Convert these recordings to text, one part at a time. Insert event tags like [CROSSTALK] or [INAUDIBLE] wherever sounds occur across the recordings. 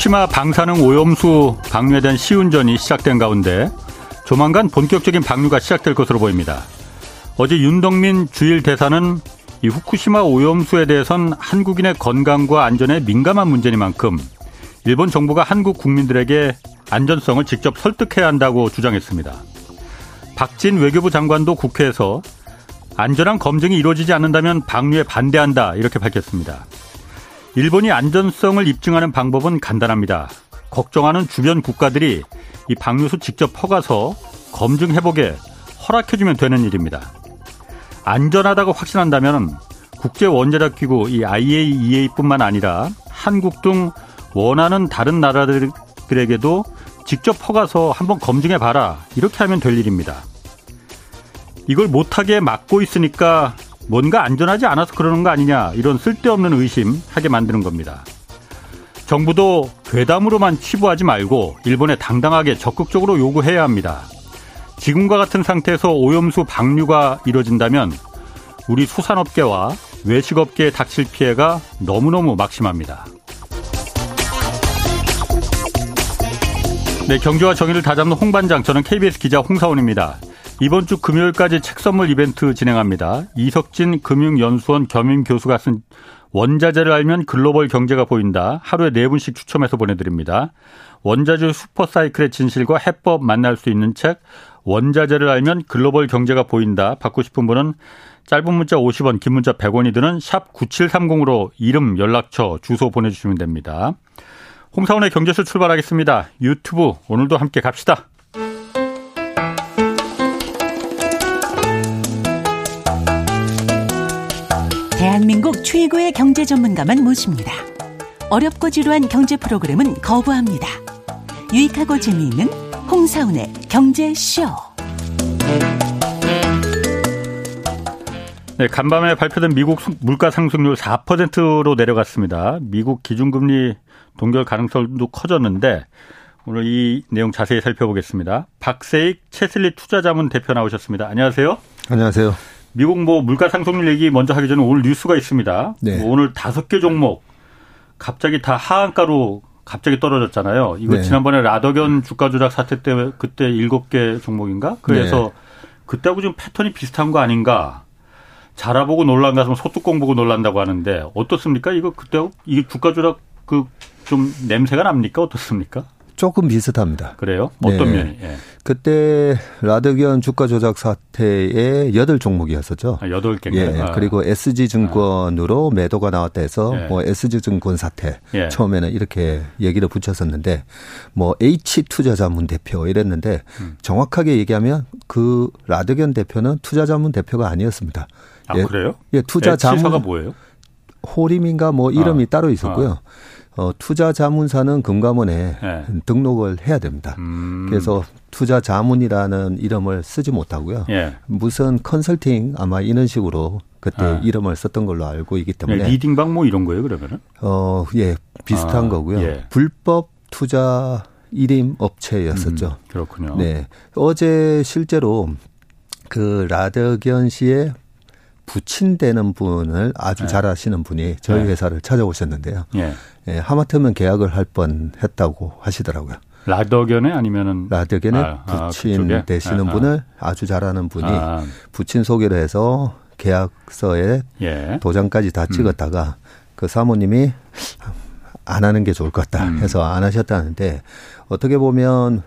후쿠시마 방사능 오염수 방류에 대한 시운전이 시작된 가운데 조만간 본격적인 방류가 시작될 것으로 보입니다. 어제 윤덕민 주일 대사는 이 후쿠시마 오염수에 대해선 한국인의 건강과 안전에 민감한 문제니만큼 일본 정부가 한국 국민들에게 안전성을 직접 설득해야 한다고 주장했습니다. 박진 외교부 장관도 국회에서 안전한 검증이 이루어지지 않는다면 방류에 반대한다 이렇게 밝혔습니다. 일본이 안전성을 입증하는 방법은 간단합니다. 걱정하는 주변 국가들이 이 방류수 직접 퍼가서 검증해보게 허락해주면 되는 일입니다. 안전하다고 확신한다면 국제 원자력 기구 이 IAEA뿐만 아니라 한국 등 원하는 다른 나라들에게도 직접 퍼가서 한번 검증해 봐라 이렇게 하면 될 일입니다. 이걸 못하게 막고 있으니까 뭔가 안전하지 않아서 그러는 거 아니냐 이런 쓸데없는 의심 하게 만드는 겁니다. 정부도 괴담으로만 치부하지 말고 일본에 당당하게 적극적으로 요구해야 합니다. 지금과 같은 상태에서 오염수 방류가 이뤄진다면 우리 수산업계와 외식업계에 닥칠 피해가 너무너무 막심합니다. 네, 경제와 정의를 다잡는 홍반장, 저는 KBS 기자 홍사원입니다. 이번 주 금요일까지 책 선물 이벤트 진행합니다. 이석진 금융연수원 겸임 교수가 쓴 원자재를 알면 글로벌 경제가 보인다. 하루에 네 분씩 추첨해서 보내드립니다. 원자재 슈퍼사이클의 진실과 해법 만날 수 있는 책 원자재를 알면 글로벌 경제가 보인다. 받고 싶은 분은 짧은 문자 50원, 긴 문자 100원이 드는 샵 9730으로 이름, 연락처, 주소 보내주시면 됩니다. 홍사원의 경제수 출발하겠습니다. 유튜브 오늘도 함께 갑시다. 대한민국 최고의 경제 전문가만 모십니다. 어렵고 지루한 경제 프로그램은 거부합니다. 유익하고 재미있는 홍사운의 경제쇼. 네, 간밤에 발표된 미국 물가 상승률 4%로 내려갔습니다. 미국 기준금리 동결 가능성도 커졌는데 오늘 이 내용 자세히 살펴보겠습니다. 박세익 채슬리 투자자문 대표 나오셨습니다. 안녕하세요. 안녕하세요. 미국 뭐 물가 상승률 얘기 먼저 하기 전에 오늘 뉴스가 있습니다. 네. 뭐 오늘 다섯 개 종목 갑자기 다 하한가로 갑자기 떨어졌잖아요. 이거 네. 지난번에 라더견 주가 조작 사태 때 그때 일곱 개 종목인가? 그래서 네. 그때하고 좀 패턴이 비슷한 거 아닌가? 자라보고 놀란 가서 소뚜껑 보고 놀란다고 하는데 어떻습니까? 이거 그때 이게 주가 조작 그 좀 냄새가 납니까? 어떻습니까? 조금 비슷합니다. 그래요? 어떤 네. 면이? 예. 그때 라드견 주가 조작 사태의 여덟 종목이었었죠. 아, 여덟 개. 예. 아. 그리고 SG 증권으로 아. 매도가 나왔다 해서 예. 뭐 SG 증권 사태 예. 처음에는 이렇게 얘기를 붙였었는데 뭐 H 투자자문 대표 이랬는데 음. 정확하게 얘기하면 그 라드견 대표는 투자자문 대표가 아니었습니다. 아, 예. 그래요? 예, 투자 자문 가 뭐예요? 호림인가 뭐 이름이 아. 따로 있었고요. 아. 어, 투자 자문사는 금감원에 네. 등록을 해야 됩니다. 음. 그래서 투자 자문이라는 이름을 쓰지 못하고요. 예. 무슨 컨설팅 아마 이런 식으로 그때 아. 이름을 썼던 걸로 알고 있기 때문에 네, 리딩방 뭐 이런 거예요, 그러면은? 어, 예, 비슷한 아, 거고요. 예. 불법 투자 일임 업체였었죠. 음, 그렇군요. 네. 어제 실제로 그 라더견 씨의 부친되는 분을 아주 네. 잘 아시는 분이 저희 네. 회사를 찾아오셨는데요. 예. 예, 하마터면 계약을 할 뻔 했다고 하시더라고요. 라더견에 아니면은 라더견에 아, 아 부친 아, 되시는 아, 분을 아주 잘하는 분이 아. 부친 소개를 해서 계약서에 예. 도장까지 다 음. 찍었다가 음. 그 사모님이 안 하는 게 좋을 것 같다 음. 해서 안 하셨다는데 어떻게 보면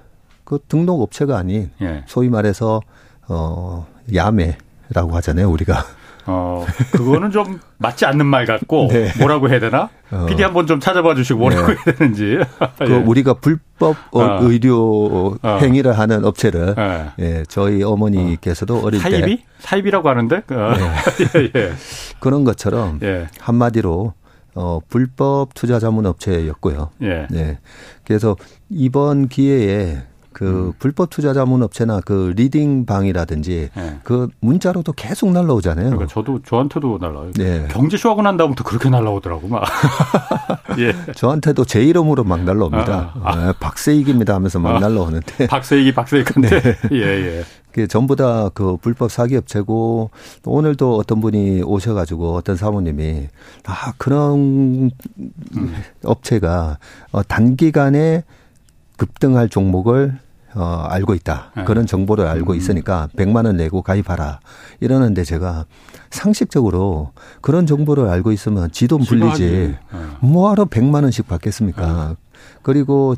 그 등록 업체가 아닌 예. 소위 말해서 어 야매라고 하잖아요 우리가 어, 그거는 좀 맞지 않는 말 같고 네. 뭐라고 해야 되나? 어. PD 한번 좀 찾아봐 주시고 뭐라고 네. 해야 되는지. [LAUGHS] 그 예. 우리가 불법 어. 어. 의료 어. 행위를 하는 업체를 네. 예, 저희 어머니께서도 어릴 사이비? 때 사이비? 사이비라고 하는데? 어. 네. [LAUGHS] 예, 예. 그런 것처럼 예. 한마디로 어, 불법 투자 자문 업체였고요. 예. 네. 그래서 이번 기회에 그 음. 불법 투자 자문 업체나 그 leading 방이라든지 네. 그 문자로도 계속 날라오잖아요. 그러니까 저도 저한테도 날라요. 네. 경제쇼 하고 난 다음부터 그렇게 날라오더라고 막. [LAUGHS] 예. 저한테도 제 이름으로 막 날라옵니다. 아, 아. 네, 박세익입니다 하면서 막 아, 날라오는데. [LAUGHS] 박세익이 박세익한데. 네. [LAUGHS] 예 예. 그 전부 다 그 불법 사기 업체고 오늘도 어떤 분이 오셔가지고 어떤 사모님이 아 그런 음. 업체가 어, 단기간에 급등할 종목을 어, 알고 있다. 네. 그런 정보를 알고 음. 있으니까 100만 원 내고 가입하라. 이러는데 제가 상식적으로 그런 정보를 알고 있으면 지돈 불리지. 네. 뭐하러 100만 원씩 받겠습니까? 네. 그리고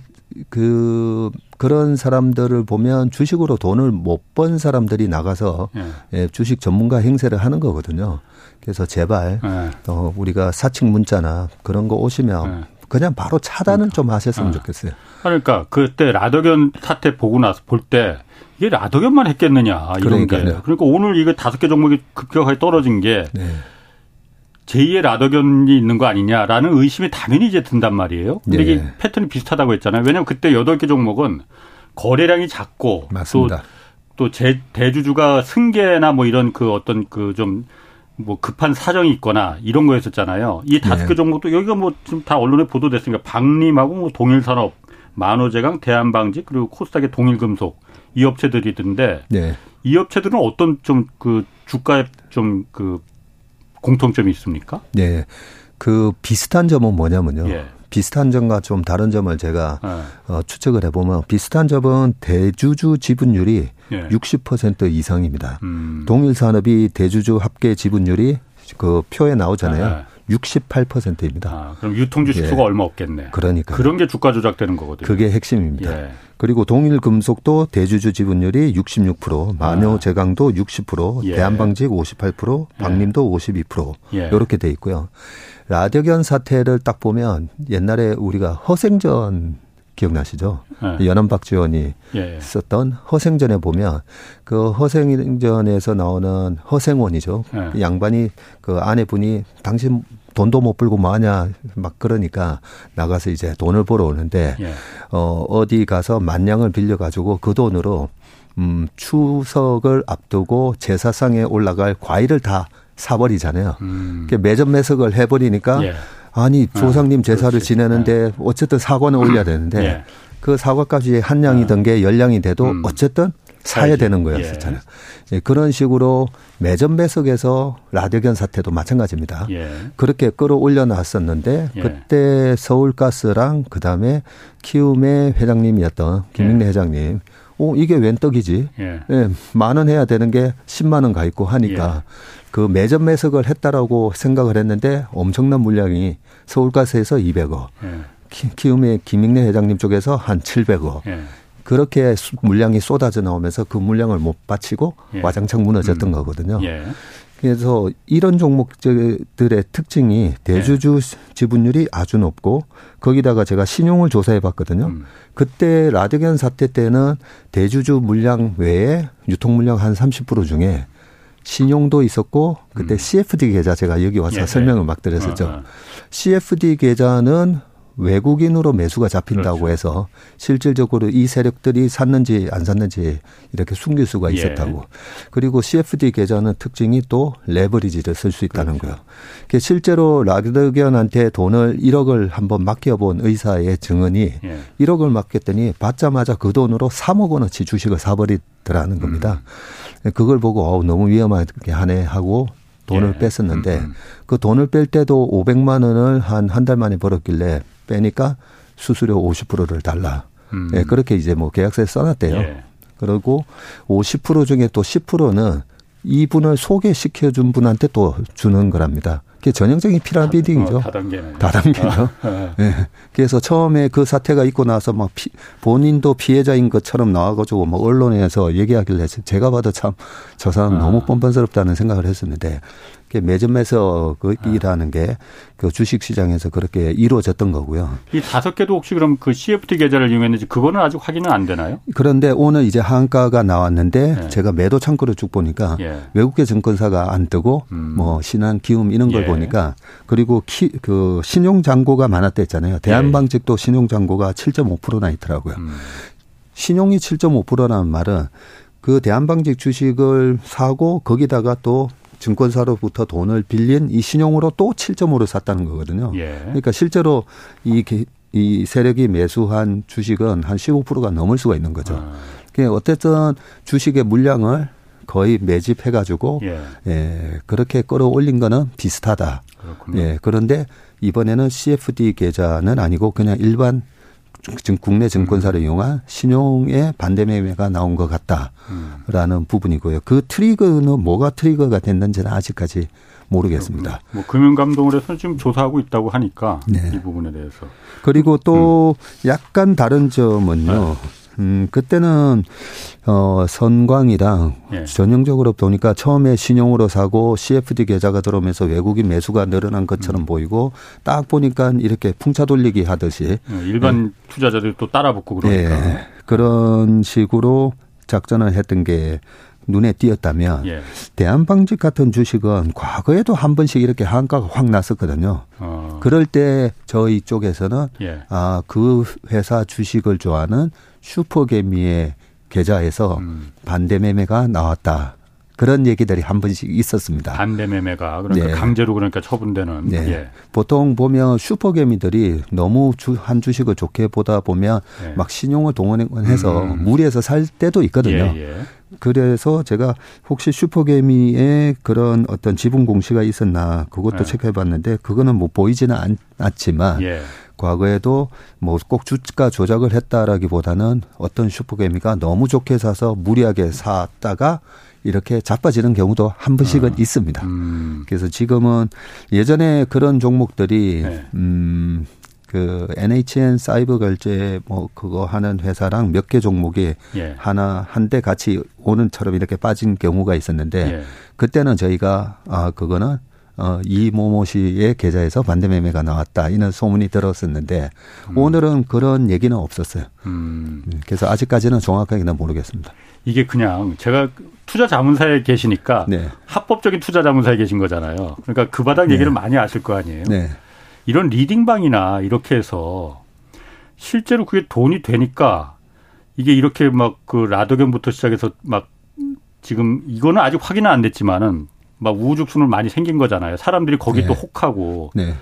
그 그런 사람들을 보면 주식으로 돈을 못 번 사람들이 나가서 네. 예, 주식 전문가 행세를 하는 거거든요. 그래서 제발 네. 어, 우리가 사칭 문자나 그런 거 오시면 네. 그냥 바로 차단은 그러니까. 좀 하셨으면 네. 좋겠어요. 그러니까 그때 라더견 사태 보고 나서 볼 때 이게 라더견만 했겠느냐 이런 그러니까요. 게 그러니까 오늘 이거 다섯 개 종목이 급격하게 떨어진 게 네. 제2의 라더견이 있는 거 아니냐라는 의심이 당연히 이제 든단 말이에요. 근데 네. 이게 패턴이 비슷하다고 했잖아요. 왜냐하면 그때 여덟 개 종목은 거래량이 작고 맞습니다. 또, 또 제, 대주주가 승계나 뭐 이런 그 어떤 그좀 뭐 급한 사정이 있거나 이런 거였었잖아요. 이 다섯 네. 개 종목도 여기가 뭐 지금 다 언론에 보도됐으니까 박림하고 뭐 동일산업, 만호제강, 대한방직 그리고 코스닥의 동일금속 이 업체들이던데 네. 이 업체들은 어떤 좀 그 주가에 좀 그 공통점이 있습니까? 네. 그 비슷한 점은 뭐냐면요. 예. 비슷한 점과 좀 다른 점을 제가 네. 어, 추측을 해보면 비슷한 점은 대주주 지분율이 예. 60% 이상입니다. 음. 동일 산업이 대주주 합계 지분율이 그 표에 나오잖아요. 네. 68%입니다. 아, 그럼 유통주식 예. 수가 얼마 없겠네. 그러니까 그런 게 주가 조작되는 거거든요. 그게 핵심입니다. 예. 그리고 동일 금속도 대주주 지분율이 66%, 마녀 제강도 60%, 예. 대한방직 58%, 박림도 52% 예. 이렇게 돼 있고요. 라디오견 사태를 딱 보면 옛날에 우리가 허생전 기억나시죠? 네. 연암 박지원이 예, 예. 썼던 허생전에 보면 그 허생전에서 나오는 허생원이죠. 예. 그 양반이 그 아내분이 당신 돈도 못 벌고 뭐하냐 막 그러니까 나가서 이제 돈을 벌어 오는데 예. 어 어디 가서 만냥을 빌려 가지고 그 돈으로 음 추석을 앞두고 제사상에 올라갈 과일을 다 사버리잖아요. 음. 매점 매석을 해버리니까 예. 아니 아, 조상님 제사를 그렇지. 지내는데 예. 어쨌든 사과는 올려야 되는데 예. 그 사과값이 한 양이던 아. 게 열량이 돼도 음. 어쨌든 사야 되는 거였었잖아요. 예. 그런 식으로 매점 매석에서 라디오견 사태도 마찬가지입니다. 예. 그렇게 끌어올려 놨었는데 예. 그때 서울가스랑 그다음에 키움의 회장님이었던 김민래 예. 회장님 어, 이게 웬 떡이지? 예. 예. 만 원 해야 되는 게 10만 원 가 있고 하니까 예. 그 매점 매석을 했다라고 생각을 했는데 엄청난 물량이 서울가스에서 200억, 예. 키움의 김익래 회장님 쪽에서 한 700억. 예. 그렇게 물량이 쏟아져 나오면서 그 물량을 못 바치고 예. 와장창 무너졌던 음. 거거든요. 예. 그래서 이런 종목들의 특징이 대주주 예. 지분율이 아주 높고 거기다가 제가 신용을 조사해 봤거든요. 음. 그때 라디겐 사태 때는 대주주 물량 외에 유통 물량 한 30% 중에 신용도 있었고 그때 음. CFD 계좌 제가 여기 와서 예. 설명을 막 드렸었죠. 어, 어. CFD 계좌는 외국인으로 매수가 잡힌다고 그렇죠. 해서 실질적으로 이 세력들이 샀는지 안 샀는지 이렇게 숨길 수가 예. 있었다고. 예. 그리고 CFD 계좌는 특징이 또 레버리지를 쓸 수 있다는 그렇죠. 거예요. 실제로 라그견한테 돈을 1억을 한번 맡겨본 의사의 증언이 예. 1억을 맡겼더니 받자마자 그 돈으로 3억 원어치 주식을 사버리더라는 겁니다. 음. 그걸 보고 어 너무 위험하게 하네 하고 돈을 예. 뺐었는데 음, 음. 그 돈을 뺄 때도 500만 원을 한 한 달 만에 벌었길래 빼니까 수수료 50%를 달라. 음. 예, 그렇게 이제 뭐 계약서에 써놨대요. 예. 그리고 50% 중에 또 10%는 이분을 소개시켜 준 분한테 또 주는 거랍니다. 그게 전형적인 피라미딩이죠. 어, 다단계네. 다단계죠. 아, 아. 네. [LAUGHS] 그래서 처음에 그 사태가 있고 나서 막 피, 본인도 피해자인 것처럼 나와가지고 뭐 언론에서 얘기하길래 제가 봐도 참 저 사람 아. 너무 뻔뻔스럽다는 생각을 했었는데 매점 매석이라는 게 그 주식 시장에서 그렇게 이루어졌던 거고요. 이 다섯 개도 혹시 그럼 그 CFT 계좌를 이용했는지 그거는 아직 확인은 안 되나요? 그런데 오늘 이제 한가가 나왔는데 네. 제가 매도 창구를 쭉 보니까 예. 외국계 증권사가 안 뜨고 음. 뭐 신한 기움 이런 걸 예. 보니까 그리고 키, 그 신용 잔고가 많았다 했잖아요. 대한방직도 신용 잔고가 7.5%나 있더라고요. 음. 신용이 7.5%라는 말은 그 대한방직 주식을 사고 거기다가 또 증권사로부터 돈을 빌린 이 신용으로 또 7.5를 샀다는 거거든요. 예. 그러니까 실제로 이, 이 세력이 매수한 주식은 한 15%가 넘을 수가 있는 거죠. 아. 그러니까 어쨌든 주식의 물량을 거의 매집해가지고 예. 예 그렇게 끌어올린 거는 비슷하다. 그렇군요. 예 그런데 이번에는 CFD 계좌는 아니고 그냥 일반 지금 국내 증권사를 음. 이용한 신용의 반대 매매가 나온 것 같다라는 음. 부분이고요. 그 트리거는 뭐가 트리거가 됐는지는 아직까지 모르겠습니다. 뭐 금융감독원에서 지금 조사하고 있다고 하니까 네. 이 부분에 대해서 그리고 또 음. 약간 다른 점은요. 네. 음, 그때는, 어, 선광이랑 예. 전형적으로 보니까 처음에 신용으로 사고 CFD 계좌가 들어오면서 외국인 매수가 늘어난 것처럼 음. 보이고 딱 보니까 이렇게 풍차 돌리기 하듯이. 예, 일반 예. 투자자들이 또 따라붙고 그러니까. 예. 그런 식으로 작전을 했던 게 눈에 띄었다면 예. 대한방직 같은 주식은 과거에도 한 번씩 이렇게 한가가 확 났었거든요. 어. 그럴 때 저희 쪽에서는 예. 아 그 회사 주식을 좋아하는 슈퍼개미의 계좌에서 음. 반대 매매가 나왔다. 그런 얘기들이 한 번씩 있었습니다. 반대 매매가 그러니까 네. 강제로 그러니까 처분되는. 네. 예. 보통 보면 슈퍼개미들이 너무 주, 한 주식을 좋게 보다 보면 예. 막 신용을 동원해서 음. 무리해서 살 때도 있거든요. 예, 예. 그래서 제가 혹시 슈퍼개미의 그런 어떤 지분 공시가 있었나 그것도 예. 체크해 봤는데 그거는 뭐 보이지는 않, 않지만 예. 과거에도 뭐 꼭 주가 조작을 했다라기보다는 어떤 슈퍼개미가 너무 좋게 사서 무리하게 샀다가 이렇게 자빠지는 경우도 한 번씩은 아, 있습니다. 음. 그래서 지금은 예전에 그런 종목들이 네. 음. 그 NHN 사이버 결제 뭐 그거 하는 회사랑 몇 개 종목이 예. 하나 한 대 같이 오는처럼 이렇게 빠진 경우가 있었는데 예. 그때는 저희가 아 그거는 어, 이모모 씨의 계좌에서 반대 매매가 나왔다 이런 소문이 들었었는데 음. 오늘은 그런 얘기는 없었어요. 음. 음. 그래서 아직까지는 정확하게는 모르겠습니다. 이게 그냥 제가 투자 자문사에 계시니까 네. 합법적인 투자 자문사에 계신 거잖아요. 그러니까 그 바닥 얘기를 네. 많이 아실 거 아니에요. 네. 이런 리딩방이나 이렇게 해서 실제로 그게 돈이 되니까 이게 이렇게 막 그 라더견부터 시작해서 막 지금 이거는 아직 확인은 안 됐지만은 막 우후죽순을 많이 생긴 거잖아요. 사람들이 거기 네. 또 혹하고. 네.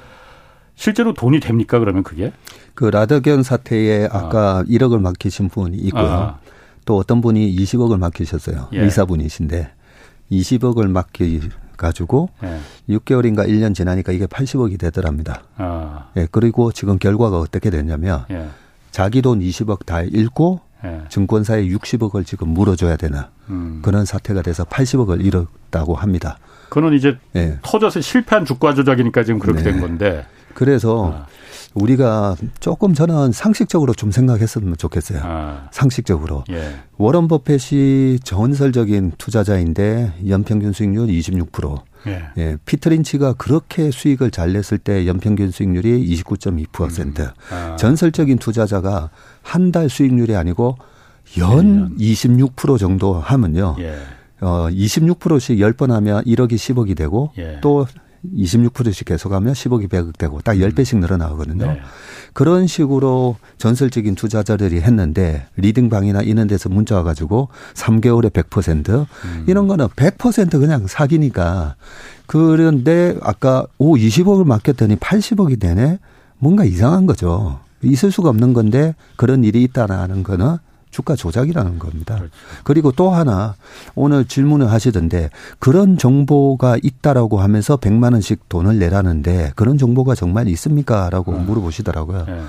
실제로 돈이 됩니까 그러면 그게? 그 라더견 사태에 아까 아. 1억을 맡기신 분이 있고요. 아. 또 어떤 분이 20억을 맡기셨어요. 예. 의사분이신데 20억을 맡기 가지고 예. 6개월인가 1년 지나니까 이게 80억이 되더랍니다. 아. 예, 그리고 지금 결과가 어떻게 됐냐면 예. 자기 돈 20억 다 잃고 예. 증권사에 60억을 지금 물어줘야 되나 음. 그런 사태가 돼서 80억을 잃었다고 합니다. 그는 이제 예. 터져서 실패한 주가 조작이니까 지금 그렇게 네. 된 건데. 그래서 아. 우리가 조금 저는 상식적으로 좀 생각했으면 좋겠어요. 아. 상식적으로. 예. 워런 버펫이 전설적인 투자자인데 연평균 수익률 26%. 예. 예. 피터린치가 그렇게 수익을 잘 냈을 때 연평균 수익률이 29.2%. 음. 아. 전설적인 투자자가 한 달 수익률이 아니고 연 26% 정도 하면요. 예. 어 26%씩 10번 하면 1억이 10억이 되고 예. 또 26%씩 계속하면 10억이 100억 되고 딱 10배씩 음. 늘어나거든요. 네. 그런 식으로 전설적인 투자자들이 했는데 리딩방이나 이런 데서 문자 와가지고 3개월에 100% 음. 이런 거는 100% 그냥 사기니까 그런데 아까 오 20억을 맡겼더니 80억이 되네 뭔가 이상한 거죠. 있을 수가 없는 건데 그런 일이 있다라는 거는 주가 조작이라는 겁니다. 그렇죠. 그리고 또 하나 오늘 질문을 하시던데 그런 정보가 있다라고 하면서 100만 원씩 돈을 내라는데 그런 정보가 정말 있습니까라고 음. 물어보시더라고요. 네.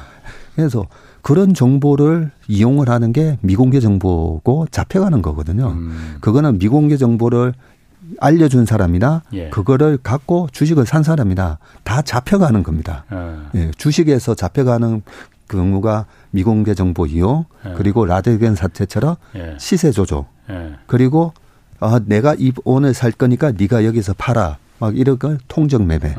그래서 그런 정보를 이용을 하는 게 미공개 정보고 잡혀가는 거거든요. 음. 그거는 미공개 정보를 알려준 사람이나 예. 그거를 갖고 주식을 산 사람이나 다 잡혀가는 겁니다. 예. 예. 주식에서 잡혀가는 경우가 미공개 정보 이용 예. 그리고 라데겐 사태처럼 예. 시세 조조 예. 그리고 아 내가 이 오늘 살 거니까 네가 여기서 팔아 막 이런 걸 통정 매매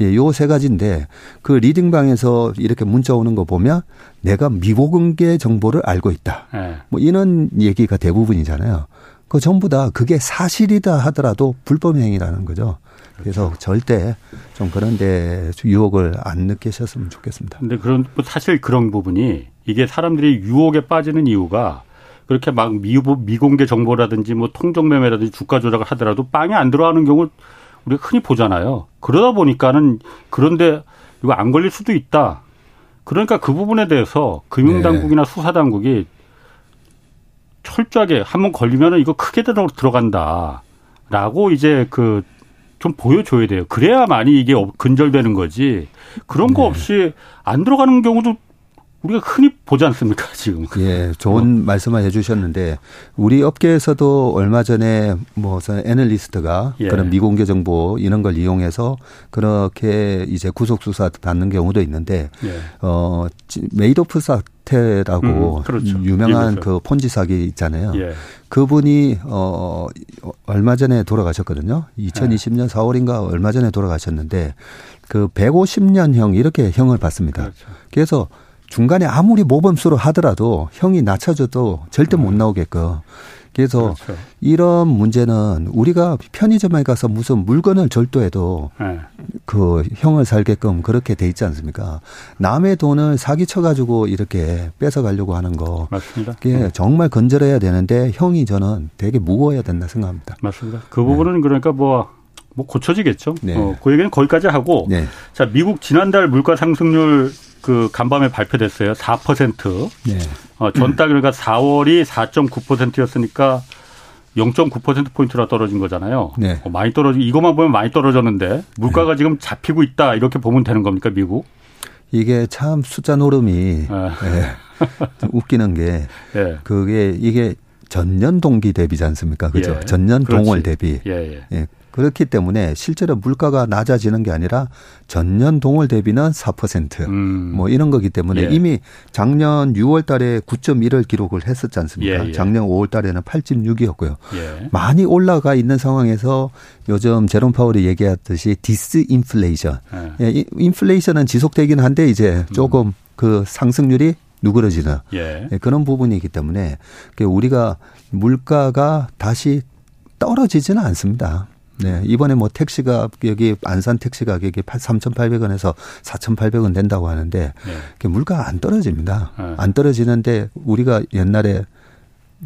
예, 요 세 가지인데 그 리딩방에서 이렇게 문자 오는 거 보면 내가 미공개 정보를 알고 있다 뭐 이런 얘기가 대부분이잖아요. 그 전부 다 그게 사실이다 하더라도 불법 행위라는 거죠. 그래서 절대 좀 그런데 유혹을 안 느끼셨으면 좋겠습니다. 근데 그런 사실 그런 부분이 이게 사람들이 유혹에 빠지는 이유가 그렇게 막 미, 미공개 정보라든지 뭐 통정 매매라든지 주가 조작을 하더라도 빵이 안 들어가는 경우 우리가 흔히 보잖아요. 그러다 보니까는 그런데 이거 안 걸릴 수도 있다. 그러니까 그 부분에 대해서 금융당국이나 네. 수사당국이 철저하게 한번 걸리면은 이거 크게 들어간다. 라고 이제 그 좀 보여줘야 돼요. 그래야만이 이게 근절되는 거지. 그런 거 네. 없이 안 들어가는 경우도 우리가 흔히 보지 않습니까 [LAUGHS] 지금? 예, 좋은 어. 말씀을 해주셨는데 우리 업계에서도 얼마 전에 뭐 애널리스트가 예. 그런 미공개 정보 이런 걸 이용해서 그렇게 이제 구속 수사 받는 경우도 있는데 예. 어 메이도프 사태라고 음, 그렇죠. 유명한 미국죠. 그 폰지 사기 있잖아요. 예. 그분이 어 얼마 전에 돌아가셨거든요. 2020년 4월인가 얼마 전에 돌아가셨는데 그 150년형 이렇게 형을 받습니다. 그렇죠. 그래서 중간에 아무리 모범수로 하더라도 형이 낮춰져도 절대 못 음. 나오게끔. 그래서 그렇죠. 이런 문제는 우리가 편의점에 가서 무슨 물건을 절도해도 네. 그 형을 살게끔 그렇게 돼 있지 않습니까? 남의 돈을 사기쳐 가지고 이렇게 뺏어 가려고 하는 거. 맞습니다. 그게 네. 정말 건절해야 되는데 형이 저는 되게 무거워야 된다 생각합니다. 맞습니다. 그 부분은 네. 그러니까 뭐, 뭐 고쳐지겠죠. 네. 어, 그 얘기는 거기까지 하고. 네. 자, 미국 지난달 물가 상승률 그 간밤에 발표됐어요. 4%. 네. 어, 전달 그러니까 4월이 4.9%였으니까 0.9% 포인트나 떨어진 거잖아요. 네. 어, 많이 떨어지 이것만 보면 많이 떨어졌는데 물가가 네. 지금 잡히고 있다 이렇게 보면 되는 겁니까 미국? 이게 참 숫자 노름이 아. 네. 웃기는 게 예. 그게 이게 전년 동기 대비지 않습니까? 그죠? 예. 전년 동월 대비. 예, 예. 예. 그렇기 때문에 실제로 물가가 낮아지는 게 아니라 전년 동월 대비는 4%뭐 음. 이런 거기 때문에 예. 이미 작년 6월 달에 9.1을 기록을 했었지 않습니까? 예, 예. 작년 5월 달에는 8.6이었고요. 예. 많이 올라가 있는 상황에서 요즘 제롬 파월이 얘기했듯이 디스인플레이션. 예. 인플레이션은 지속되긴 한데 이제 음. 조금 음. 그 상승률이 누그러지는 예. 예. 그런 부분이기 때문에 우리가 물가가 다시 떨어지지는 않습니다. 네. 이번에 뭐 택시가 여기 안산 택시 가격이 3,800원에서 4,800원 된다고 하는데 네. 물가가 안 떨어집니다. 네. 안 떨어지는데 우리가 옛날에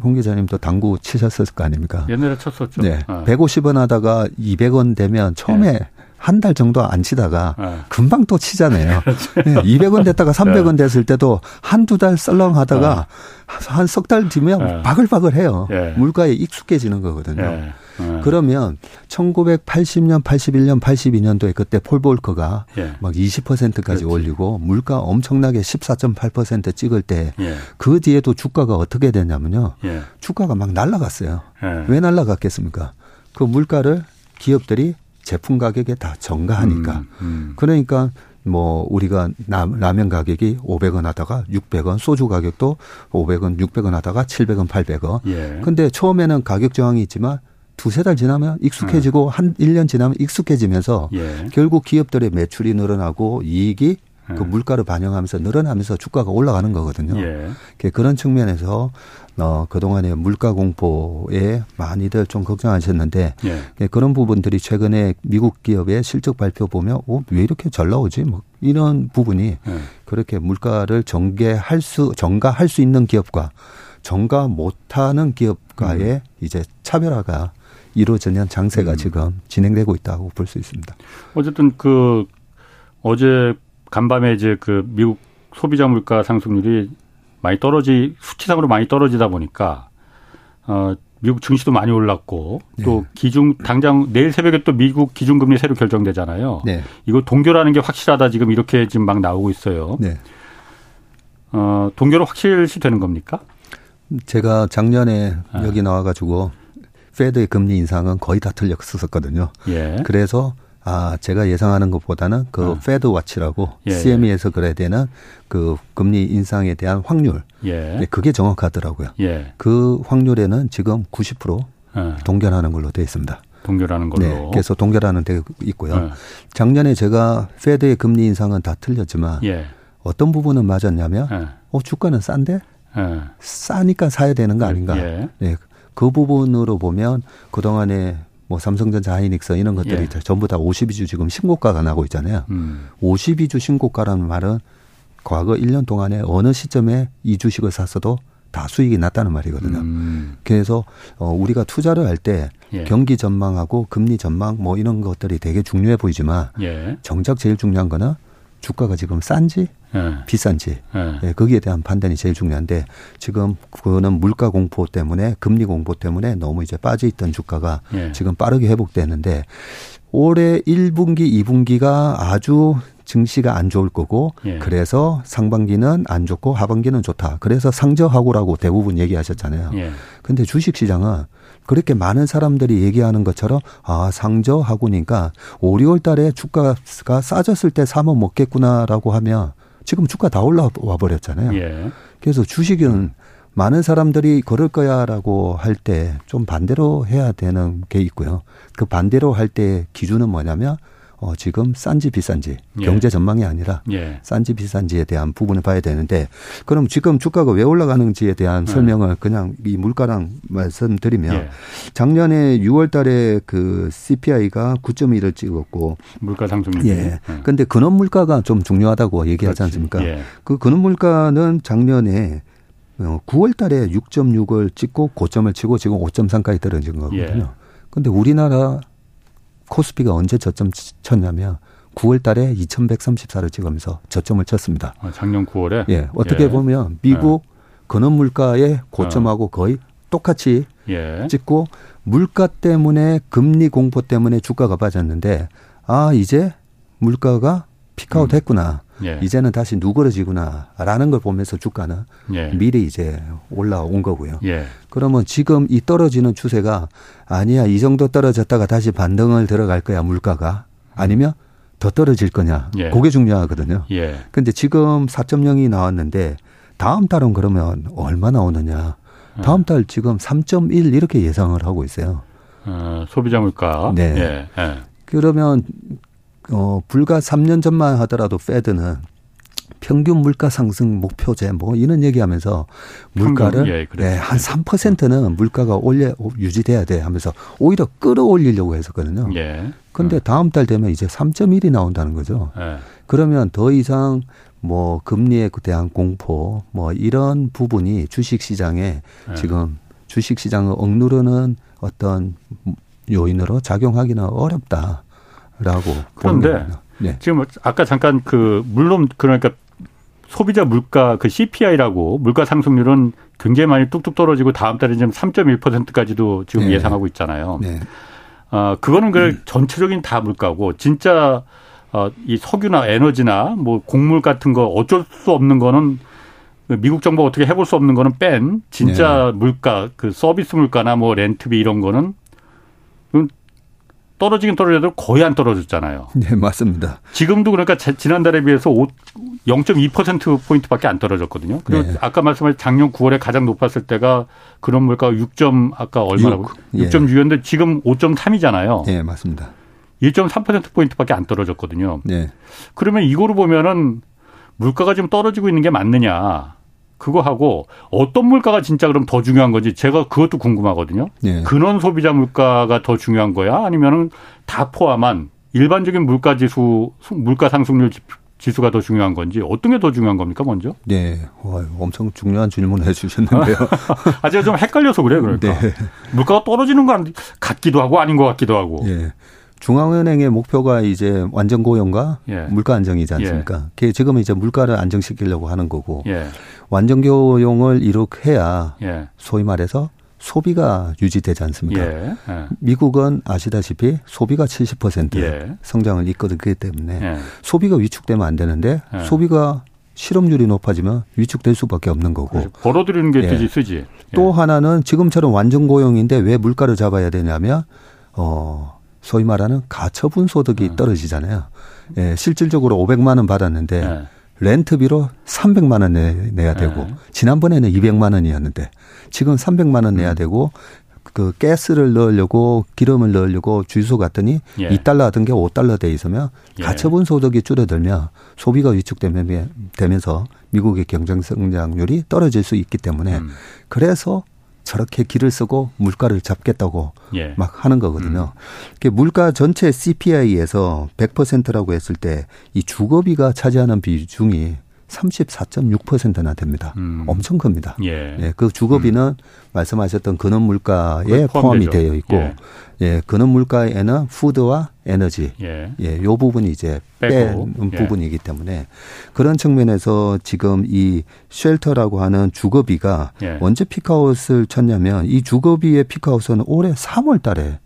홍 기자님도 당구 치셨을 거 아닙니까? 옛날에 쳤었죠. 네. 네. 150원 하다가 200원 되면 처음에 네. 한달 정도 안 치다가 네. 금방 또 치잖아요. [LAUGHS] 네, 200원 됐다가 300원 됐을 때도 한두 달 썰렁 하다가 한 석 달 뒤면 바글바글 해요. 물가에 익숙해지는 거거든요. 네. 그러면 1980년, 81년, 82년도에 그때 폴 볼커가 예. 막 20%까지 그렇지. 올리고 물가 엄청나게 14.8% 찍을 때그 예. 그 뒤에도 주가가 어떻게 됐냐면요. 예. 주가가 막 날라갔어요. 예. 왜 날라갔겠습니까? 그 물가를 기업들이 제품 가격에 다 전가하니까. 음, 음. 그러니까 뭐 우리가 라면 가격이 500원 하다가 600원, 소주 가격도 500원, 600원 하다가 700원, 800원. 예. 근데 처음에는 가격 저항이 있지만 두세 달 지나면 익숙해지고 네. 한 1년 지나면 익숙해지면서 예. 결국 기업들의 매출이 늘어나고 이익이 그 예. 물가를 반영하면서 늘어나면서 주가가 올라가는 거거든요. 예. 그런 측면에서 어 그동안에 물가 공포에 많이들 좀 걱정하셨는데 예. 그런 부분들이 최근에 미국 기업의 실적 발표 보면 어, 왜 이렇게 잘 나오지? 뭐 이런 부분이 예. 그렇게 물가를 전개할 수 전가할 수 있는 기업과 전가 못하는 기업과의 음. 이제 차별화가 이루어지는 장세가 음. 지금 진행되고 있다고 볼 수 있습니다. 어쨌든 그 어제 간밤에 이제 그 미국 소비자 물가 상승률이 많이 떨어지 수치상으로 많이 떨어지다 보니까 어 미국 증시도 많이 올랐고 또 네. 기준 당장 내일 새벽에 또 미국 기준금리 새로 결정되잖아요. 네. 이거 동결하는 게 확실하다 지금 이렇게 지금 막 나오고 있어요. 네. 어 동결은 확실시 되는 겁니까? 제가 작년에 아. 여기 나와가지고 Fed의 금리 인상은 거의 다 틀렸었거든요. 예. 그래서 아, 제가 예상하는 것보다는 그 어. Fed Watch라고 예, CME에서 거래되는 그 금리 인상에 대한 확률. 예. 네, 그게 정확하더라고요. 예. 그 확률에는 지금 90% 어. 동결하는 걸로 되어 있습니다. 동결하는 걸로. 네. 그래서 동결하는 데 있고요. 어. 작년에 제가 페드의 금리 인상은 다 틀렸지만 예. 어떤 부분은 맞았냐면 예. 어 주가는 싼데 예. 싸니까 사야 되는 거 아닌가. 예. 네. 그 부분으로 보면 그동안에 뭐 삼성전자 하이닉스 이런 것들이 예. 전부 다 52주 지금 신고가가 나고 있잖아요. 음. 52주 신고가라는 말은 과거 1년 동안에 어느 시점에 이 주식을 샀어도 다 수익이 났다는 말이거든요. 음. 그래서 어 우리가 투자를 할때 예. 경기 전망하고 금리 전망 뭐 이런 것들이 되게 중요해 보이지만 예. 정작 제일 중요한 거는 주가가 지금 싼지 예. 비싼지 예. 예, 거기에 대한 판단이 제일 중요한데 지금 그거는 물가 공포 때문에 금리 공포 때문에 너무 이제 빠져 있던 주가가 예. 지금 빠르게 회복되는데 올해 1분기, 2분기가 아주 증시가 안 좋을 거고 예. 그래서 상반기는 안 좋고 하반기는 좋다. 그래서 상저하고라고 대부분 얘기하셨잖아요. 예. 근데 주식 시장은 그렇게 많은 사람들이 얘기하는 것처럼 아 상저하고니까 5, 6월 달에 주가가 싸졌을 때 사면 먹겠구나라고 하면 지금 주가 다 올라와 버렸잖아요. 예. 그래서 주식은 많은 사람들이 그럴 거야라고 할 때 좀 반대로 해야 되는 게 있고요. 그 반대로 할 때 기준은 뭐냐면 어, 지금 싼지 비싼지 예. 경제 전망이 아니라 예. 싼지 비싼지에 대한 부분을 봐야 되는데 그럼 지금 주가가 왜 올라가는지에 대한 예. 설명을 그냥 이 물가랑 말씀드리면 예. 작년에 6월 달에 그 CPI가 9.1을 찍었고 물가 상승률 예. 예. 근데 근원 물가가 좀 중요하다고 얘기하지 그렇지. 않습니까? 예. 그 근원 물가는 작년에 9월 어, 달에 6.6을 찍고 고점을 치고 지금 5.3까지 떨어진 거거든요. 근데 우리나라 코스피가 언제 저점 쳤냐면 9월 달에 2134를 찍으면서 저점을 쳤습니다. 아, 작년 9월에? 예. 어떻게 예. 보면 미국 예. 근원 물가의 고점하고 어. 거의 똑같이 예. 찍고 물가 때문에 금리 공포 때문에 주가가 빠졌는데 아, 이제 물가가 피크아웃 음. 했구나. 예. 이제는 다시 누그러지구나라는 걸 보면서 주가는 예. 미리 이제 올라온 거고요. 예. 그러면 지금 이 떨어지는 추세가 아니야 이 정도 떨어졌다가 다시 반등을 들어갈 거야 물가가 아니면 더 떨어질 거냐 예. 그게 중요하거든요. 예. 근데 지금 4.0이 나왔는데 다음 달은 그러면 얼마 나오느냐? 다음 예. 달 지금 3.1 이렇게 예상을 하고 있어요. 어, 소비자 물가. 네. 예. 예. 그러면 어, 불과 3년 전만 하더라도 페드는 평균 물가 상승 목표제 뭐 이런 얘기하면서 물가를 예, 네, 한 3%는 물가가 올려 유지돼야 돼 하면서 오히려 끌어올리려고 했었거든요. 예. 근데 음. 다음 달 되면 이제 3.1이 나온다는 거죠. 예. 그러면 더 이상 뭐 금리에 대한 공포 뭐 이런 부분이 주식 시장에 예. 지금 주식 시장을 억누르는 어떤 요인으로 작용하기는 어렵다. 라고 그런데 네. 지금 아까 잠깐 그 물론 그러니까 소비자 물가 그 CPI라고 물가 상승률은 굉장히 많이 뚝뚝 떨어지고 다음 달에 지금 3.1%까지도 지금 네. 예상하고 있잖아요. 네. 아, 그거는 그 음. 전체적인 다 물가고 진짜 어, 이 석유나 에너지나 뭐 곡물 같은 거 어쩔 수 없는 거는 미국 정부가 어떻게 해볼 수 없는 거는 뺀 진짜 네. 물가 그 서비스 물가나 뭐 렌트비 이런 거는 떨어지긴 떨어져도 거의 안 떨어졌잖아요. 네, 맞습니다. 지금도 그러니까 지난달에 비해서 0.2%포인트밖에 안 떨어졌거든요. 그리고 네. 아까 말씀하신 작년 9월에 가장 높았을 때가 그런 물가가 6. 아까 얼마라고? 6. 6.6였는데 예. 지금 5.3이잖아요. 네, 맞습니다. 1.3%포인트밖에 안 떨어졌거든요. 네. 그러면 이거로 보면은 물가가 지금 떨어지고 있는 게 맞느냐. 그거 하고 어떤 물가가 진짜 그럼 더 중요한 건지 제가 그것도 궁금하거든요. 네. 근원 소비자 물가가 더 중요한 거야? 아니면은 다 포함한 일반적인 물가 지수, 물가 상승률 지수가 더 중요한 건지 어떤 게 더 중요한 겁니까 먼저? 네, 와, 엄청 중요한 질문 해주셨는데요. [LAUGHS] 아 제가 좀 헷갈려서 그래 그러니까 네. 물가가 떨어지는 거 같기도 하고 아닌 것 같기도 하고. 네. 중앙은행의 목표가 이제 완전 고용과 예. 물가 안정이지 않습니까? 예. 지금은 이제 물가를 안정시키려고 하는 거고 예. 완전 고용을 이룩 해야 예. 소위 말해서 소비가 유지되지 않습니까? 예. 예. 미국은 아시다시피 소비가 70% 성장을 이끌기 때문에 소비가 위축되면 안 되는데 소비가 실업률이 높아지면 위축될 수밖에 없는 거고. 벌어들이는 게 되지 쓰지. 또 하나는 지금처럼 완전 고용인데 왜 물가를 잡아야 되냐면 어 소위 말하는 가처분 소득이 네. 떨어지잖아요. 예, 실질적으로 500만 원 받았는데 네. 렌트비로 300만 원 내, 내야 되고 네. 지난번에는 200만 원이었는데 지금 300만 원 내야 음. 되고 그 가스를 넣으려고 기름을 넣으려고 주유소 갔더니 예. 2달러 하던 게 5달러 돼 있으면 예. 가처분 소득이 줄어들면 소비가 위축되면서 미국의 경쟁 성장률이 떨어질 수 있기 때문에 음. 그래서 저렇게 길을 쓰고 물가를 잡겠다고 예. 막 하는 거거든요. 음. 물가 전체 CPI에서 100%라고 했을 때 이 주거비가 차지하는 비중이 34.6%나 됩니다. 음. 엄청 큽니다. 예. 예. 그 주거비는 음. 말씀하셨던 근원 물가에 포함이 되어 있고 예. 예, 근원 물가에는 food와 에너지 예, 예, 요 부분이 이제 빼는 예. 부분이기 때문에 그런 측면에서 지금 이 shelter라고 하는 주거비가 예. 언제 peak out을 쳤냐면 이 주거비의 peak out은 올해 3월 달에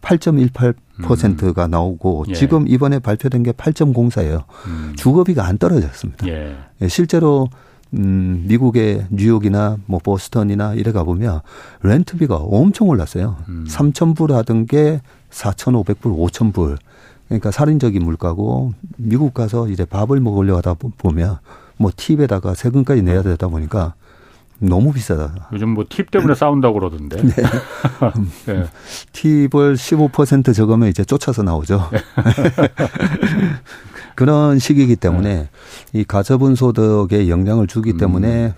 8.18%가 음. 나오고 예. 지금 이번에 발표된 게 8.04예요. 음. 주거비가 안 떨어졌습니다. 예. 예. 실제로 음, 미국의 뉴욕이나 뭐 보스턴이나 이래 가보면 렌트비가 엄청 올랐어요. 음. 3,000불 하던 게 4,500불, 5,000불. 그러니까 살인적인 물가고 미국 가서 이제 밥을 먹으려 하다 보면 뭐 팁에다가 세금까지 내야 되다 보니까 너무 비싸다. 요즘 뭐 팁 때문에 싸운다고 그러던데. 네. [LAUGHS] 네. 팁을 15% 적으면 이제 쫓아서 나오죠. [LAUGHS] 그런 시기이기 때문에 네. 이 가처분 소득에 영향을 주기 때문에 음.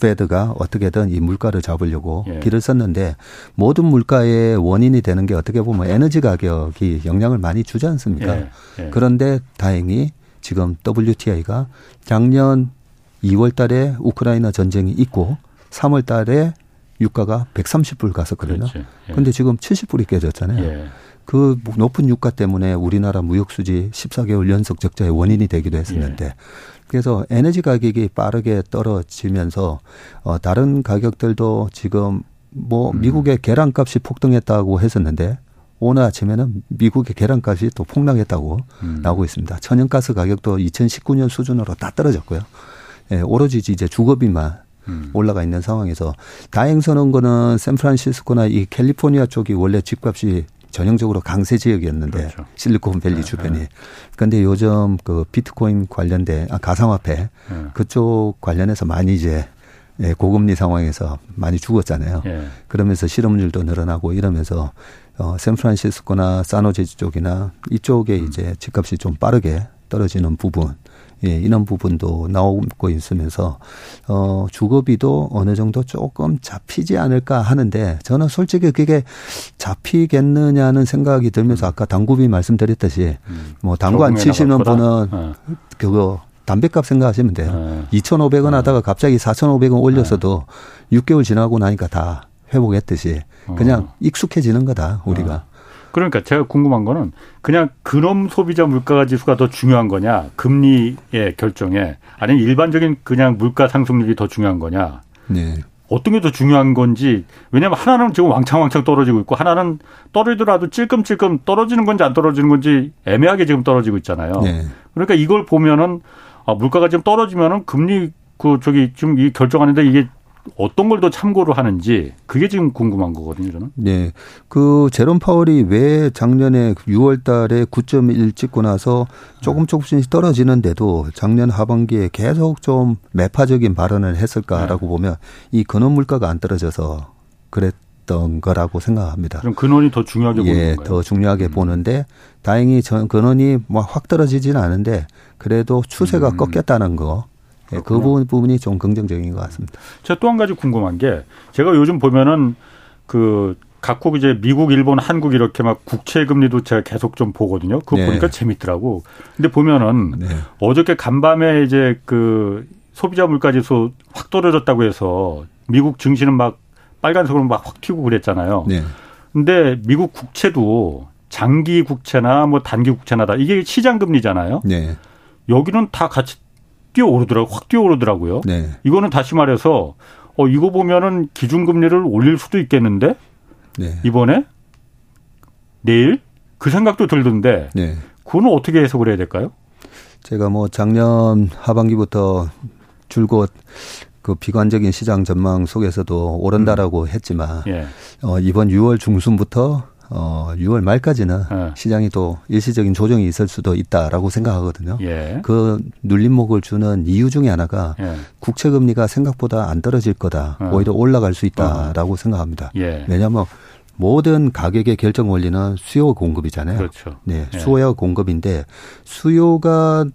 페드가 어떻게든 이 물가를 잡으려고 예. 길을 썼는데 모든 물가의 원인이 되는 게 어떻게 보면 에너지 가격이 영향을 많이 주지 않습니까? 예. 예. 그런데 다행히 지금 WTI가 작년 2월 달에 우크라이나 전쟁이 있고 3월 달에 유가가 130불 갔었거든요. 예. 근데 지금 70불이 깨졌잖아요. 예. 그 높은 유가 때문에 우리나라 무역 수지 14개월 연속 적자의 원인이 되기도 했었는데 예. 그래서 에너지 가격이 빠르게 떨어지면서 어 다른 가격들도 지금 뭐 음. 미국의 계란값이 폭등했다고 했었는데 오늘 아침에는 미국의 계란값이 또 폭락했다고 음. 나오고 있습니다. 천연가스 가격도 2019년 수준으로 다 떨어졌고요. 예, 오로지 이제 주거비만 음. 올라가 있는 상황에서 다행스러운 거는 샌프란시스코나 이 캘리포니아 쪽이 원래 집값이 전형적으로 강세 지역이었는데 그렇죠. 실리콘밸리 네, 주변이. 네. 그런데 요즘 그 비트코인 관련된 아 가상화폐 네. 그쪽 관련해서 많이 이제 예, 고금리 상황에서 많이 죽었잖아요. 예. 그러면서 실업률도 늘어나고 이러면서 어 샌프란시스코나 사노제 쪽이나 이쪽에 음. 이제 집값이 좀 빠르게 떨어지는 부분 예, 이런 부분도 나오고 있으면서 어 주거비도 어느 정도 조금 잡히지 않을까 하는데 저는 솔직히 그게 잡히겠느냐는 생각이 들면서 아까 당구비 말씀드렸듯이 음. 뭐 당구 안 치시는 분은 네. 그거 담배값 생각하시면 돼요. 네. 2,500원 하다가 갑자기 4,500원 올렸어도 네. 6개월 지나고 나니까 다 회복했듯이 그냥 어. 익숙해지는 거다 우리가. 어. 그러니까 제가 궁금한 거는 그냥 근원 소비자 물가 지수가 더 중요한 거냐, 금리의 결정에 아니면 일반적인 그냥 물가 상승률이 더 중요한 거냐. 네. 어떤 게 더 중요한 건지 왜냐하면 하나는 지금 왕창왕창 떨어지고 있고 하나는 떨어지더라도 찔끔찔끔 떨어지는 건지 안 떨어지는 건지 애매하게 지금 떨어지고 있잖아요. 네. 그러니까 이걸 보면은 아, 물가가 지금 떨어지면은 금리 그 저기 지금 이 결정하는데 이게 어떤 걸 더 참고를 하는지 그게 지금 궁금한 거거든요, 저는. 네. 그 제롬 파월이 왜 작년에 6월 달에 9.1 찍고 나서 조금 조금씩 떨어지는데도 작년 하반기에 계속 좀 매파적인 발언을 했을까라고 네. 보면 이 근원 물가가 안 떨어져서 그랬던 거라고 생각합니다. 그럼 근원이 더 중요하게 보는 예, 건가요? 더 중요하게 음. 보는데 다행히 전 근원이 뭐확 떨어지지는 않은데 그래도 추세가 음. 꺾였다는 거 네, 그 부분, 부분이 좀 긍정적인 것 같습니다. 제가 또 한 가지 궁금한 게 제가 요즘 보면은 그 각국 이제 미국, 일본, 한국 이렇게 막 국채 금리도 제가 계속 좀 보거든요. 그거 네. 보니까 재밌더라고. 근데 보면은 네. 어저께 간밤에 이제 그 소비자 물가지수 확 떨어졌다고 해서 미국 증시는 막 빨간색으로 막 확 튀고 그랬잖아요. 네. 근데 미국 국채도 장기 국채나 뭐 단기 국채나 다 이게 시장 금리잖아요. 네. 여기는 다 같이 뛰어오르더라고 확 뛰어오르더라고요. 네. 이거는 다시 말해서 어 이거 보면은 기준금리를 올릴 수도 있겠는데 네. 이번에 내일 그 생각도 들던데 네. 그거는 어떻게 해석을 해야 될까요? 제가 뭐 작년 하반기부터 줄곧 그 비관적인 시장 전망 속에서도 오른다라고 음. 했지만 예. 어, 이번 6월 중순부터 어 6월 말까지는 네. 시장이 또 일시적인 조정이 있을 수도 있다라고 생각하거든요. 예. 그 눌림목을 주는 이유 중에 하나가 예. 국채 금리가 생각보다 안 떨어질 거다. 어. 오히려 올라갈 수 있다라고 어. 생각합니다. 예. 왜냐하면 모든 가격의 결정 원리는 수요 공급이잖아요. 그렇죠. 네, 예. 수요와 공급인데 수요가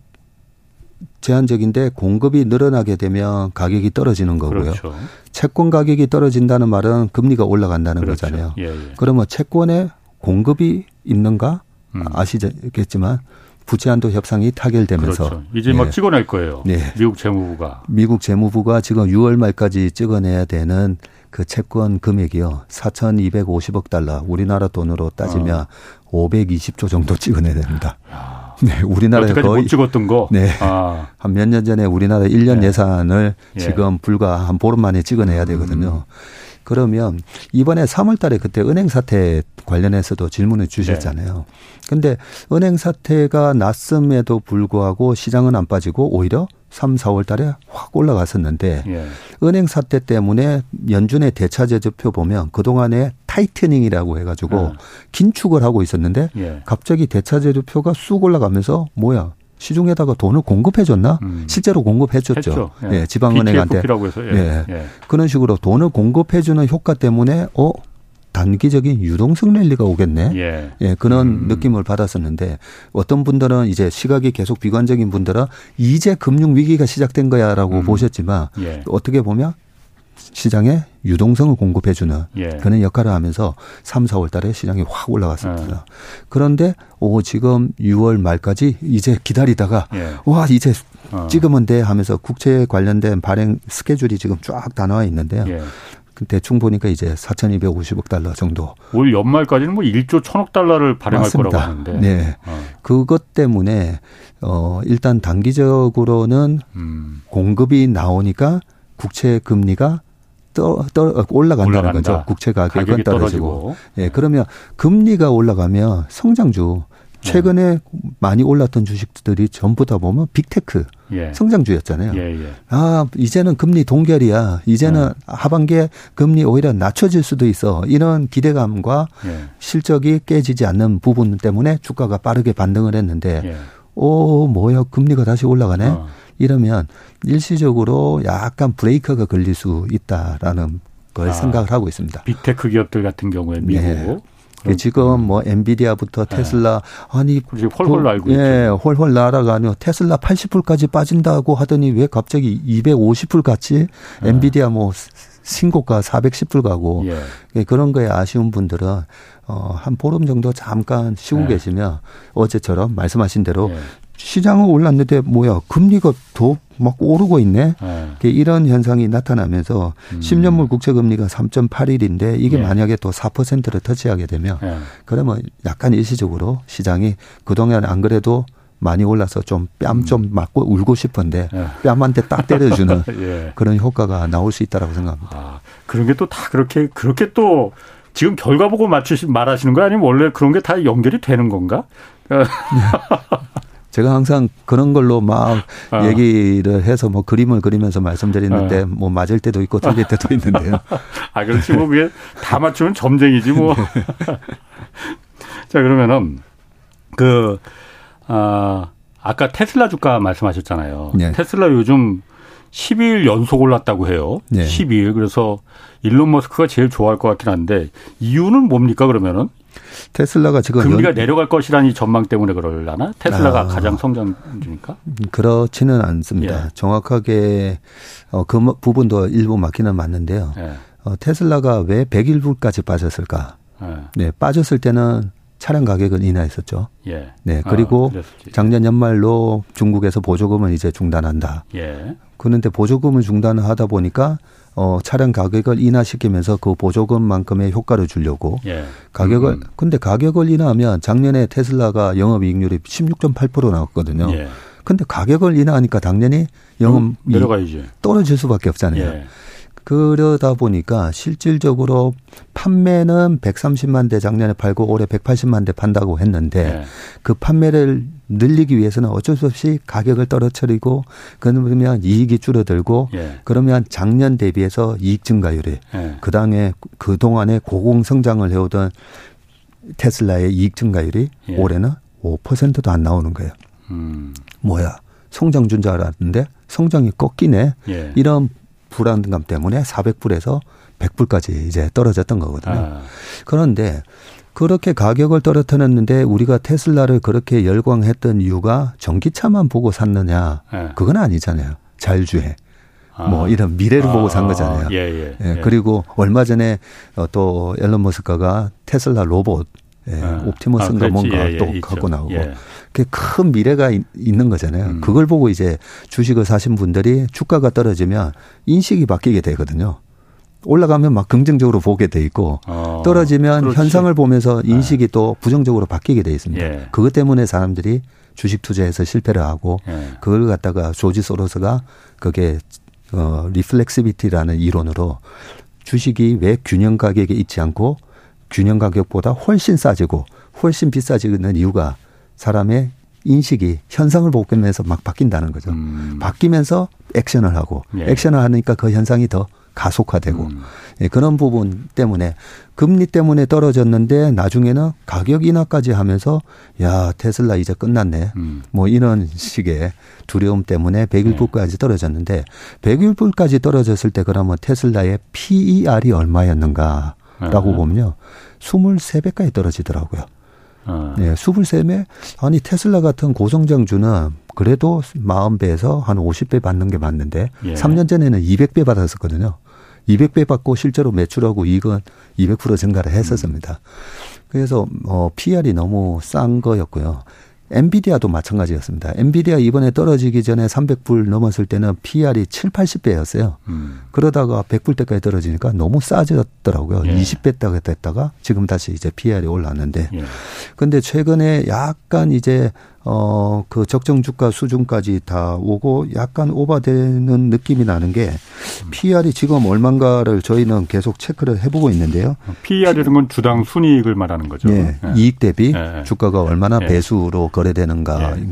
제한적인데 공급이 늘어나게 되면 가격이 떨어지는 거고요. 그렇죠. 채권 가격이 떨어진다는 말은 금리가 올라간다는 그렇죠. 거잖아요. 예, 예. 그러면 채권에 공급이 있는가 음. 아시겠지만 부채한도 협상이 타결되면서 그렇죠. 이제 막 예. 찍어낼 거예요. 네. 미국 재무부가 미국 재무부가 지금 6월 말까지 찍어내야 되는 그 채권 금액이요. 4,250억 달러. 우리나라 돈으로 따지면 어. 520조 정도 찍어내야 됩니다. 야. 네, 우리나라에 거의 못 찍었던 거. 네. 아. 한몇 년 전에 우리나라 1년 네. 예산을 예. 지금 불과 한 보름 만에 찍어내야 되거든요. 음. 그러면 이번에 3월 달에 그때 은행 사태 관련해서도 질문을 주셨잖아요. 네. 근데 은행 사태가 났음에도 불구하고 시장은 안 빠지고 오히려 3, 4월 달에 확 올라갔었는데 예. 은행 사태 때문에 연준의 대차 제조표 보면 그동안에 타이트닝이라고 해 가지고 예. 긴축을 하고 있었는데 예. 갑자기 대차 제조표가 쑥 올라가면서 뭐야 시중에다가 돈을 공급해줬나? 음. 실제로 공급해줬죠. 예. 예, 지방은행한테. 예. 예. 예. 그런 식으로 돈을 공급해주는 효과 때문에 어 단기적인 유동성 랠리가 오겠네. 예. 예 그런 음. 느낌을 받았었는데 어떤 분들은 이제 시각이 계속 비관적인 분들은 이제 금융 위기가 시작된 거야라고 음. 보셨지만 예. 어떻게 보면 시장에 유동성을 공급해주는 예. 그런 역할을 하면서 3, 4월 달에 시장이 확 올라갔습니다. 예. 그런데 오 지금 6월 말까지 이제 기다리다가 예. 와 이제 어. 찍으면 돼 하면서 국채 관련된 발행 스케줄이 지금 쫙 다 나와 있는데요. 예. 그 대충 보니까 이제 4,250억 달러 정도. 올 연말까지는 뭐 1조 1천억 달러를 발행할 맞습니다. 거라고 하는데. 네. 어. 그것 때문에 어 일단 단기적으로는 음. 공급이 나오니까 국채 금리가 떠, 떠 올라간다는 올라간다. 거죠. 국채 가격은 떨어지고. 예, 네. 그러면 금리가 올라가면 성장주 최근에 네. 많이 올랐던 주식들이 전부 다 보면 빅테크 예. 성장주였잖아요. 예, 예. 아 이제는 금리 동결이야. 이제는 예. 하반기에 금리 오히려 낮춰질 수도 있어. 이런 기대감과 예. 실적이 깨지지 않는 부분 때문에 주가가 빠르게 반등을 했는데, 예. 오 뭐야 금리가 다시 올라가네. 어. 이러면 일시적으로 약간 브레이크가 걸릴 수 있다라는 걸 아, 생각을 하고 있습니다. big tech 기업들 같은 경우에 미국. 네. 지금 뭐 엔비디아부터 네. 테슬라 네. 아니 훨훨 날고 예, 훨훨 날아가며 테슬라 80불까지 빠진다고 하더니 왜 갑자기 250불 갔지 네. 엔비디아 뭐 신고가 410불 가고 예. 예. 그런 거에 아쉬운 분들은 어, 한 보름 정도 잠깐 쉬고 네. 계시면 어제처럼 말씀하신 대로 예. 시장은 올랐는데 뭐야 금리가 더 막 오르고 있네. 네. 이런 현상이 나타나면서 음. 10년물 국채 금리가 3.81인데 이게 네. 만약에 또 4%를 터치하게 되면 네. 그러면 약간 일시적으로 시장이 그동안 안 그래도 많이 올라서 좀 뺨좀 음. 맞고 울고 싶은데 네. 뺨한테 딱 때려주는 [LAUGHS] 예. 그런 효과가 나올 수 있다라고 생각합니다. 아, 그런 게 또 다 그렇게 그렇게 또 지금 결과 보고 맞추시 말하시는 거 아니면 원래 그런 게 다 연결이 되는 건가? [LAUGHS] 제가 항상 그런 걸로 막 어. 얘기를 해서 뭐 그림을 그리면서 말씀드리는데 어. 뭐 맞을 때도 있고 틀릴 때도 있는데요. [LAUGHS] 아, 그렇지. 뭐 그게 다 맞추면 점쟁이지 뭐. [LAUGHS] 네. [LAUGHS] 자, 그러면은 그, 아, 아까 테슬라 주가 말씀하셨잖아요. 네. 테슬라 요즘 12일 연속 올랐다고 해요. 네. 12일. 그래서 일론 머스크가 제일 좋아할 것 같긴 한데 이유는 뭡니까 그러면은? 테슬라가 지금 금리가 연... 내려갈 것이라는 이 전망 때문에 그럴라나? 테슬라가 아, 가장 성장주니까? 그렇지는 않습니다. 예. 정확하게 어, 그 부분도 일부 맞기는 맞는데요. 예. 어, 테슬라가 왜 101불까지 빠졌을까? 예. 네, 빠졌을 때는 차량 가격은 인하했었죠. 예. 네, 그리고 아, 작년 연말로 중국에서 보조금을 이제 중단한다. 예. 그런데 보조금을 중단하다 보니까 어, 차량 가격을 인하시키면서 그 보조금만큼의 효과를 주려고 예. 가격을 음. 근데 가격을 인하하면 작년에 테슬라가 영업 이익률이 16.8% 나왔거든요. 예. 근데 가격을 인하하니까 당연히 영업이 음, 떨어질 수밖에 없잖아요. 예. 그러다 보니까 실질적으로 판매는 130만 대 작년에 팔고 올해 180만 대 판다고 했는데 네. 그 판매를 늘리기 위해서는 어쩔 수 없이 가격을 떨어뜨리고 그러면 이익이 줄어들고 네. 그러면 작년 대비해서 이익 증가율이 네. 그 당에 그 동안에 고공 성장을 해오던 테슬라의 이익 증가율이 예. 올해는 5%도 안 나오는 거예요. 음. 뭐야? 성장 준줄 알았는데 성장이 꺾이네. 예. 이런 불안감 때문에 400불에서 100불까지 이제 떨어졌던 거거든요. 아. 그런데 그렇게 가격을 떨어뜨렸는데 우리가 테슬라를 그렇게 열광했던 이유가 전기차만 보고 샀느냐? 네. 그건 아니잖아요. 자율주행. 아. 뭐 이런 미래를 아. 보고 산 거잖아요. 예, 예, 예, 예. 그리고 얼마 전에 어, 또 앨런 머스크가 테슬라 로봇 예, 아. 옵티머스인가 아, 뭔가 예, 또. 갖고 나오고 큰 미래가 있, 는 거잖아요. 음. 그걸 보고 이제 주식을 사신 분들이 주가가 떨어지면 인식이 바뀌게 되거든요. 올라가면 막 긍정적으로 보게 돼 있고 어, 떨어지면 그렇지. 현상을 보면서 네. 인식이 네. 또 부정적으로 바뀌게 돼 있습니다. 예. 그것 때문에 사람들이 주식 투자에서 실패를 하고 예. 그걸 갖다가 조지 소로스가 그게 어 reflexivity라는 이론으로 주식이 왜 균형 가격에 있지 않고 균형 가격보다 훨씬 싸지고 훨씬 비싸지는 이유가 사람의 인식이 현상을 보면서 막 바뀐다는 거죠. 음. 바뀌면서 액션을 하고 예. 액션을 하니까 그 현상이 더 가속화되고 음. 예, 그런 부분 때문에 금리 때문에 떨어졌는데 나중에는 가격 인하까지 하면서 야 테슬라 이제 끝났네 음. 뭐 이런 식의 두려움 때문에 101불까지 네. 떨어졌는데 101불까지 떨어졌을 때 그러면 테슬라의 PER이 얼마였는가라고 네. 보면요 23배까지 떨어지더라고요. 어. 네, 23배 아니 테슬라 같은 고성장주는 그래도 40배에서 한 50배 받는 게 맞는데 예. 3년 전에는 200배 받았었거든요. 200배 받고 실제로 매출하고 이익은 200% 증가를 했었습니다. 그래서 어 PR이 너무 싼 거였고요. 엔비디아도 마찬가지였습니다. 엔비디아 이번에 떨어지기 전에 300불 넘었을 때는 PR이 7, 80배였어요. 음. 그러다가 100불 때까지 떨어지니까 너무 싸졌더라고요. 예. 20배 됐다가 지금 다시 이제 PR이 올랐는데. 예. 근데 최근에 약간 이제 어, 그 적정 주가 수준까지 다 오고 약간 오버되는 느낌이 나는 게 PER이 지금 얼만가를 저희는 계속 체크를 해보고 있는데요. PER이라는 건 주당 순이익을 말하는 거죠. 네. 네. 이익 대비 네. 주가가 얼마나 네. 배수로 거래되는가. 네.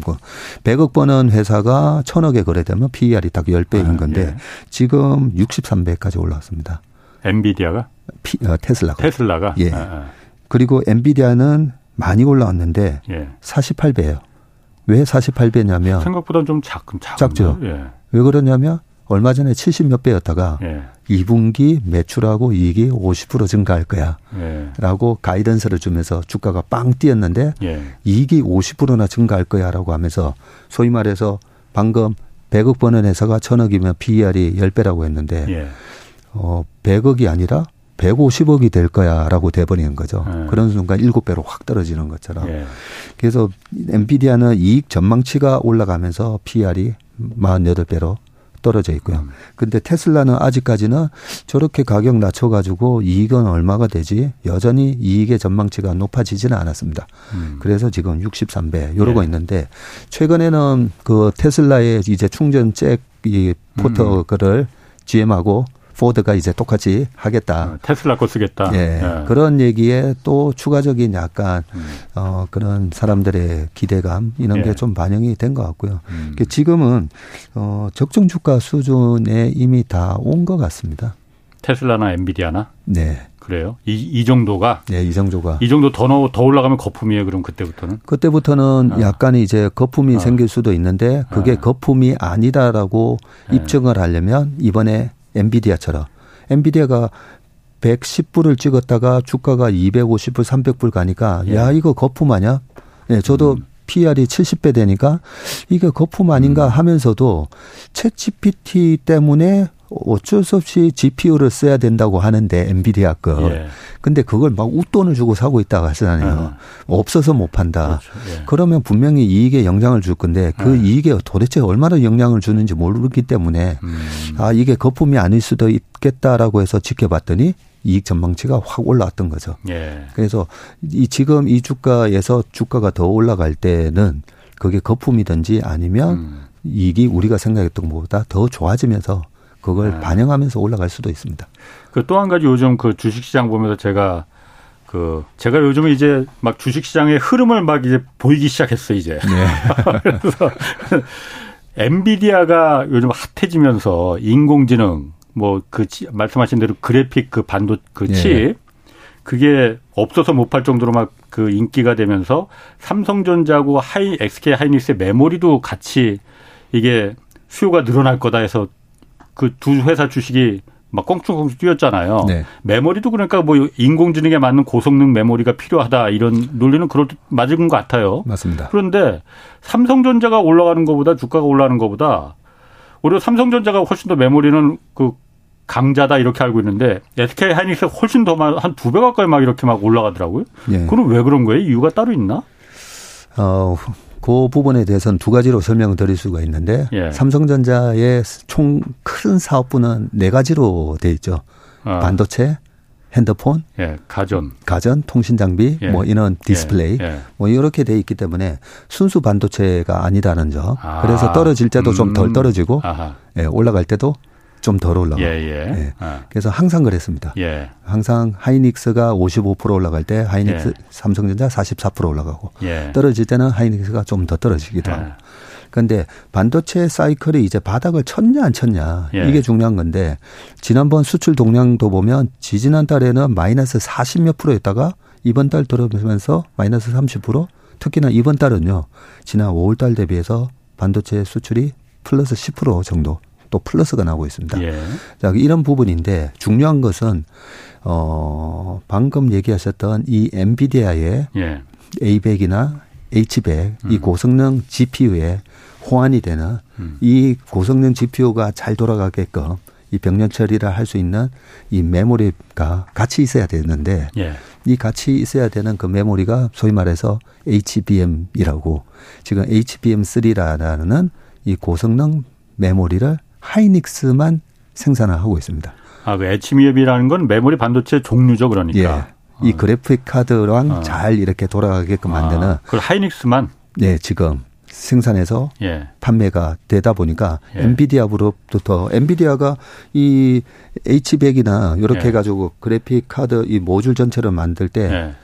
100억 버는 회사가 1000억에 거래되면 PER이 딱 10배인 건데 지금 63배까지 올라왔습니다. 엔비디아가? 피, 어, 테슬라가. 테슬라가? 예. 그리고 엔비디아는 많이 올라왔는데 예. 48배예요. 왜 48배냐면 생각보다 좀 작, 작죠. 예. 왜 그러냐면 얼마 전에 70 몇 배였다가 예. 2분기 매출하고 이익이 50% 증가할 거야. 예. 라고 가이던스를 주면서 주가가 빵 뛰었는데 예. 이익이 50%나 증가할 거야 라고 하면서 소위 말해서 방금 100억 버는 회사가 1000억이면 PER이 10배라고 했는데 예. 어 100억이 아니라 150억이 될 거야라고 돼버리는 거죠. 네. 그런 순간 7배로 확 떨어지는 것처럼. 네. 그래서 엔비디아는 이익 전망치가 올라가면서 PR이 48배로 떨어져 있고요. 음. 근데 테슬라는 아직까지는 저렇게 가격 낮춰가지고 이익은 얼마가 되지 여전히 이익의 전망치가 높아지지는 않았습니다. 음. 그래서 지금 63배 이러고 네. 있는데 최근에는 그 테슬라의 이제 충전 잭이 포터를 음. GM하고 포드가 이제 똑같이 하겠다. 어, 테슬라 거 쓰겠다. 예. 예. 그런 얘기에 또 추가적인 약간 음. 어 그런 사람들의 기대감 이런 예. 게좀 반영이 된 것 같고요. 음. 지금은 어 적정 주가 수준에 이미 다 온 것 같습니다. 테슬라나 엔비디아나? 네. 그래요? 이, 이 정도가? 네, 이 정도가. 이 정도 더, 넣, 더 올라가면 거품이에요, 그럼 그때부터는? 그때부터는 어. 약간 이제 거품이 어. 생길 수도 있는데 그게 어. 거품이 아니다라고 네. 입증을 하려면 이번에 엔비디아처럼 엔비디아가 110불을 찍었다가 주가가 250불, 300불 가니까 예. 야 이거 거품 아니야? 예, 저도 음. PR이 70배 되니까 이게 거품 아닌가 음. 하면서도 챗 GPT 때문에 어쩔 수 없이 GPU를 써야 된다고 하는데 엔비디아 거. 예. 근데 그걸 막 웃돈을 주고 사고 있다고 하잖아요. 어. 없어서 못 판다. 그렇죠. 예. 그러면 분명히 이익에 영향을 줄 건데 그 예. 이익에 도대체 얼마나 영향을 주는지 모르기 때문에 음. 아 이게 거품이 아닐 수도 있겠다라고 해서 지켜봤더니 이익 전망치가 확 올라왔던 거죠. 예. 그래서 이 지금 이 주가에서 주가가 더 올라갈 때는 그게 거품이든지 아니면 음. 이익이 우리가 생각했던 것보다 더 좋아지면서 그걸 네. 반영하면서 올라갈 수도 있습니다. 그 또 한 가지 요즘 그 주식시장 보면서 제가 그 제가 요즘에 이제 막 주식시장의 흐름을 막 이제 보이기 시작했어 이제. 네. [LAUGHS] 그래서 엔비디아가 요즘 핫해지면서 인공지능 뭐 그 말씀하신 대로 그래픽 그 반도 그칩 네. 그게 없어서 못 팔 정도로 막 그 인기가 되면서 삼성전자고 하이 SK 하이닉스의 메모리도 같이 이게 수요가 늘어날 거다 해서 그 두 회사 주식이 막 꽁충꽁충 뛰었잖아요. 네. 메모리도 그러니까 뭐 인공지능에 맞는 고성능 메모리가 필요하다 이런 논리는 그럴 맞은 것 같아요. 맞습니다. 그런데 삼성전자가 올라가는 것보다 주가가 올라가는 것보다 오히려 삼성전자가 훨씬 더 메모리는 그 강자다 이렇게 알고 있는데 SK 하이닉스가 훨씬 더 한 두 배 가까이 막 이렇게 막 올라가더라고요. 네. 그럼 왜 그런 거예요? 이유가 따로 있나? 어, 그 부분에 대해서는 두 가지로 설명을 드릴 수가 있는데 예. 삼성전자의 총 큰 사업부는 네 가지로 돼 있죠. 아. 반도체, 핸드폰, 예, 가전, 가전, 통신 장비, 예. 뭐 이런 디스플레이, 예. 예. 뭐 이렇게 돼 있기 때문에 순수 반도체가 아니다는 점. 아. 그래서 떨어질 때도 음. 좀덜 떨어지고, 예, 올라갈 때도 좀 덜 올라가고. 예, 예. 예. 아. 그래서 항상 그랬습니다. 예. 항상 하이닉스가 55% 올라갈 때 하이닉스 예. 삼성전자 44% 올라가고 예. 떨어질 때는 하이닉스가 좀 더 떨어지기도 하고. 그런데 반도체 사이클이 이제 바닥을 쳤냐 안 쳤냐 예. 이게 중요한 건데 지난번 수출 동량도 보면 지지난 달에는 마이너스 40몇 프로였다가 이번 달 들어오면서 마이너스 30% 특히나 이번 달은요 지난 5월 달 대비해서 반도체 수출이 플러스 10% 정도 또 플러스가 나오고 있습니다. 예. 자, 이런 부분인데 중요한 것은 어 방금 얘기하셨던 이 엔비디아의 예. A100이나 H100 음. 이 고성능 GPU에 호환이 되는 음. 이 고성능 GPU가 잘 돌아가게끔 이 병렬 처리를 할 수 있는 이 메모리가 같이 있어야 되는데 예. 이 같이 있어야 되는 그 메모리가 소위 말해서 HBM이라고 지금 HBM3라는 이 고성능 메모리를 하이닉스만 생산을 하고 있습니다. 아, 그 HBM이라는 건 메모리 반도체 종류죠, 그러니까. 예. 이 어. 그래픽 카드랑 어. 잘 이렇게 돌아가게끔 만드는. 아, 그걸 하이닉스만? 네, 지금 생산해서 예. 판매가 되다 보니까 예. 엔비디아 그룹부터 엔비디아가 이 H100이나 이렇게 예. 해가지고 그래픽 카드 이 모듈 전체를 만들 때 예.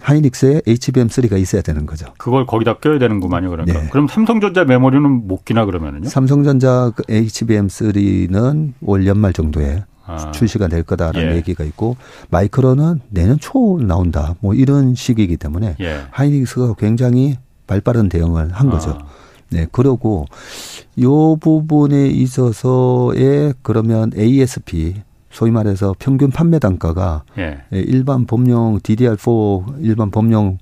하이닉스에 HBM3가 있어야 되는 거죠. 그걸 거기다 껴야 되는구만요, 그러니까. 네. 그럼 삼성전자 메모리는 못 끼나 그러면은요? 삼성전자 그 HBM3는 올 연말 정도에 아. 출시가 될 거다라는 예. 얘기가 있고 마이크로는 내년 초 나온다. 뭐 이런 시기이기 때문에 예. 하이닉스가 굉장히 발빠른 대응을 한 거죠. 아. 네, 그러고 요 부분에 있어서의 그러면 ASP 소위 말해서 평균 판매 단가가 예. 예 일반 범용 DDR4 일반 범용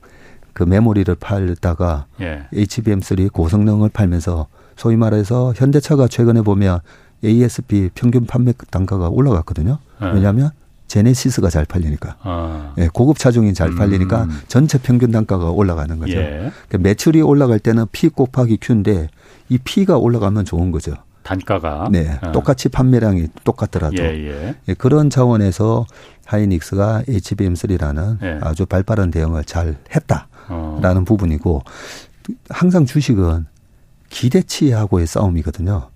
그 메모리를 팔다가 예. HBM3 고성능을 팔면서 소위 말해서 현대차가 최근에 보면 ASP 평균 판매 단가가 올라갔거든요. 예. 왜냐하면 제네시스가 잘 팔리니까. 아. 예, 고급 차종이 잘 팔리니까 음. 전체 평균 단가가 올라가는 거죠. 예. 그러니까 매출이 올라갈 때는 P 곱하기 Q인데 이 P가 올라가면 좋은 거죠. 단가가. 네. 아. 똑같이 판매량이 똑같더라도. 예, 예. 예, 그런 차원에서 하이닉스가 HBM3라는 예. 아주 발빠른 대응을 잘 했다라는 어. 부분이고 항상 주식은 기대치하고의 싸움이거든요.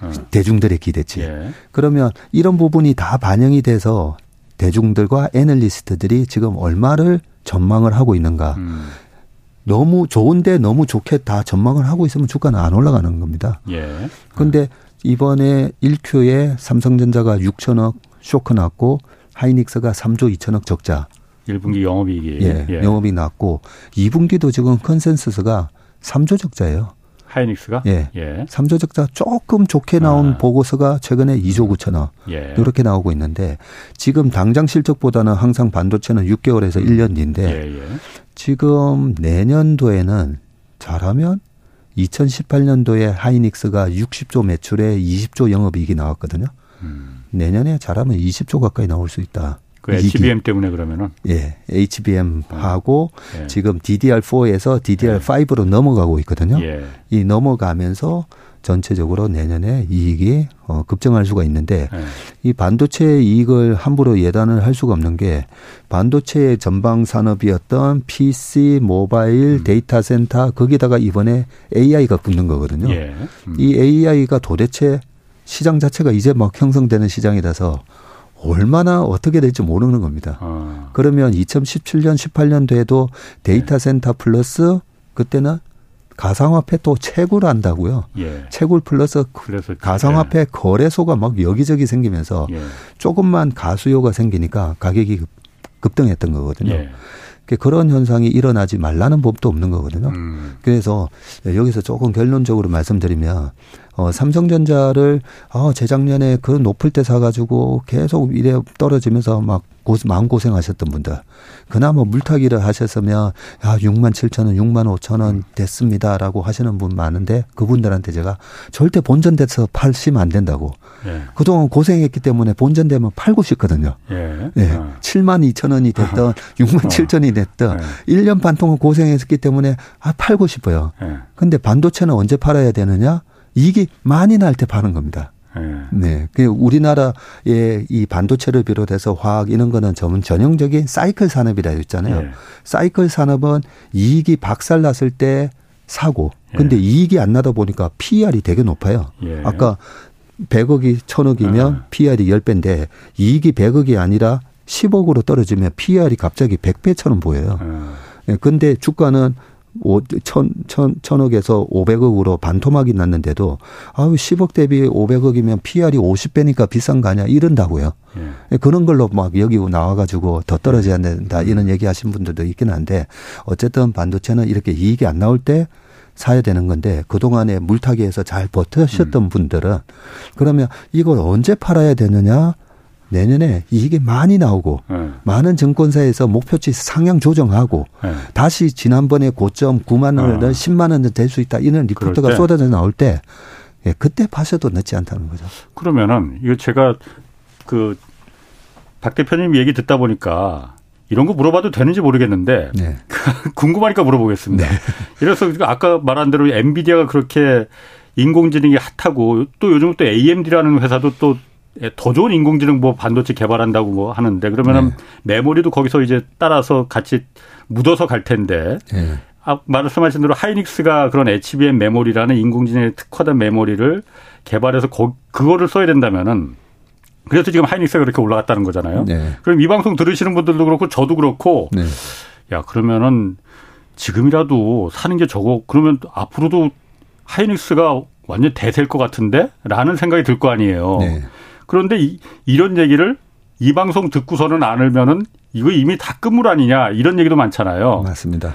어. 대중들의 기대치. 예. 그러면 이런 부분이 다 반영이 돼서 대중들과 애널리스트들이 지금 얼마를 전망을 하고 있는가. 음. 너무 좋은데 너무 좋게 다 전망을 하고 있으면 주가는 안 올라가는 겁니다. 예. 근데 이번에 1큐에 삼성전자가 6천억 쇼크 났고 하이닉스가 3조 2천억 적자. 1분기 영업이익이 예, 예. 영업이 났고 2분기도 지금 consensus가 3조 적자예요. 하이닉스가? 예. 예. 3조 적자 조금 좋게 나온 아. 보고서가 최근에 2조 9천억. 예. 이렇게 나오고 있는데 지금 당장 실적보다는 항상 반도체는 6개월에서 1년 뒤인데 예, 예. 지금 내년도에는 잘하면 2018년도에 하이닉스가 60조 매출에 20조 영업이익이 나왔거든요. 음. 내년에 잘하면 20조 가까이 나올 수 있다. 그 HBM 때문에 그러면은 예, HBM 하고 예. 지금 DDR4에서 DDR5로 예. 넘어가고 있거든요. 예. 이 넘어가면서 전체적으로 내년에 이익이 어, 급증할 수가 있는데 예. 이 반도체 이익을 함부로 예단을 할 수가 없는 게 반도체의 전방 산업이었던 PC, 모바일, 음. 데이터 센터 거기다가 이번에 AI가 붙는 거거든요. 예. 음. 이 AI가 도대체 시장 자체가 이제 막 형성되는 시장이라서 얼마나 어떻게 될지 모르는 겁니다. 아. 그러면 2017년, 18년도에도 데이터 센터 플러스 그때는 가상화폐 또 채굴 한다고요. 예. 채굴 플러스 가상화폐 예. 거래소가 막 여기저기 생기면서 예. 조금만 가수요가 생기니까 가격이 급등했던 거거든요. 예. 그런 현상이 일어나지 말라는 법도 없는 거거든요. 음. 그래서 여기서 조금 결론적으로 말씀드리면 어, 삼성전자를 어, 재작년에 그 높을 때 사가지고 계속 이래 떨어지면서 막 고, 마음 고생하셨던 분들 그나마 물타기를 하셨으면 야 6만 7천 원, 6만 5천 원 됐습니다 라고 하시는 분 많은데 그분들한테 제가 절대 본전돼서 팔시면 안 된다고 예. 그동안 고생했기 때문에 본전되면 팔고 싶거든요. 예. 예. 어. 7만 2천 원이 됐던 어. 6만 7천 원이 됐던 예. 1년 반 동안 고생했기 때문에 아 팔고 싶어요. 예. 근데 반도체는 언제 팔아야 되느냐? 이익이 많이 날 때 파는 겁니다. 네. 네. 그 우리나라의 이 반도체를 비롯해서 화학 이런 거는 전 전형적인 사이클 산업이라 했잖아요. 네. 사이클 산업은 이익이 박살 났을 때 사고. 근데 예. 이익이 안 나다 보니까 PER이 되게 높아요. 예. 아까 100억이 1000억이면 아. PER이 10배인데 이익이 100억이 아니라 10억으로 떨어지면 PER이 갑자기 100배처럼 보여요. 아. 예. 근데 주가는 오, 천, 천, 천억에서 오백억으로 반토막이 났는데도 아유, 10억 대비 오백억이면 PR이 50배니까 비싼 거 아니야? 이런다고요. 예. 그런 걸로 막 여기 나와가지고 더 떨어져야 된다. 이런 얘기 하신 분들도 있긴 한데 어쨌든 반도체는 이렇게 이익이 안 나올 때 사야 되는 건데 그동안에 물타기에서 잘 버텨셨던 음. 분들은 그러면 이걸 언제 팔아야 되느냐? 내년에 이익이 많이 나오고 네. 많은 증권사에서 목표치 상향 조정하고 네. 다시 지난번에 고점 9만 원을 어. 10만 원은 될수 있다 이런 리포트가 쏟아져 나올 때 예, 그때 파셔도 늦지 않다는 거죠. 그러면은 이거 제가 그 박 대표님 얘기 듣다 보니까 이런 거 물어봐도 되는지 모르겠는데 네. [LAUGHS] 궁금하니까 물어보겠습니다. 네. 이래서 아까 말한 대로 엔비디아가 그렇게 인공지능이 핫하고 또 요즘 또 AMD라는 회사도 또 더 좋은 인공지능 뭐 반도체 개발한다고 뭐 하는데 그러면은 네. 메모리도 거기서 이제 따라서 같이 묻어서 갈 텐데. 네. 아, 말씀하신 대로 하이닉스가 그런 HBM 메모리라는 인공지능에 특화된 메모리를 개발해서 거, 그거를 써야 된다면은 그래서 지금 하이닉스가 그렇게 올라갔다는 거잖아요. 네. 그럼 이 방송 들으시는 분들도 그렇고 저도 그렇고 네. 야 그러면은 지금이라도 사는 게 저거 그러면 앞으로도 하이닉스가 완전 대세일 것 같은데? 라는 생각이 들 거 아니에요. 네. 그런데 이, 이런 얘기를 이 방송 듣고서는 안 울면은 이거 이미 다 끝물 아니냐 이런 얘기도 많잖아요. 맞습니다.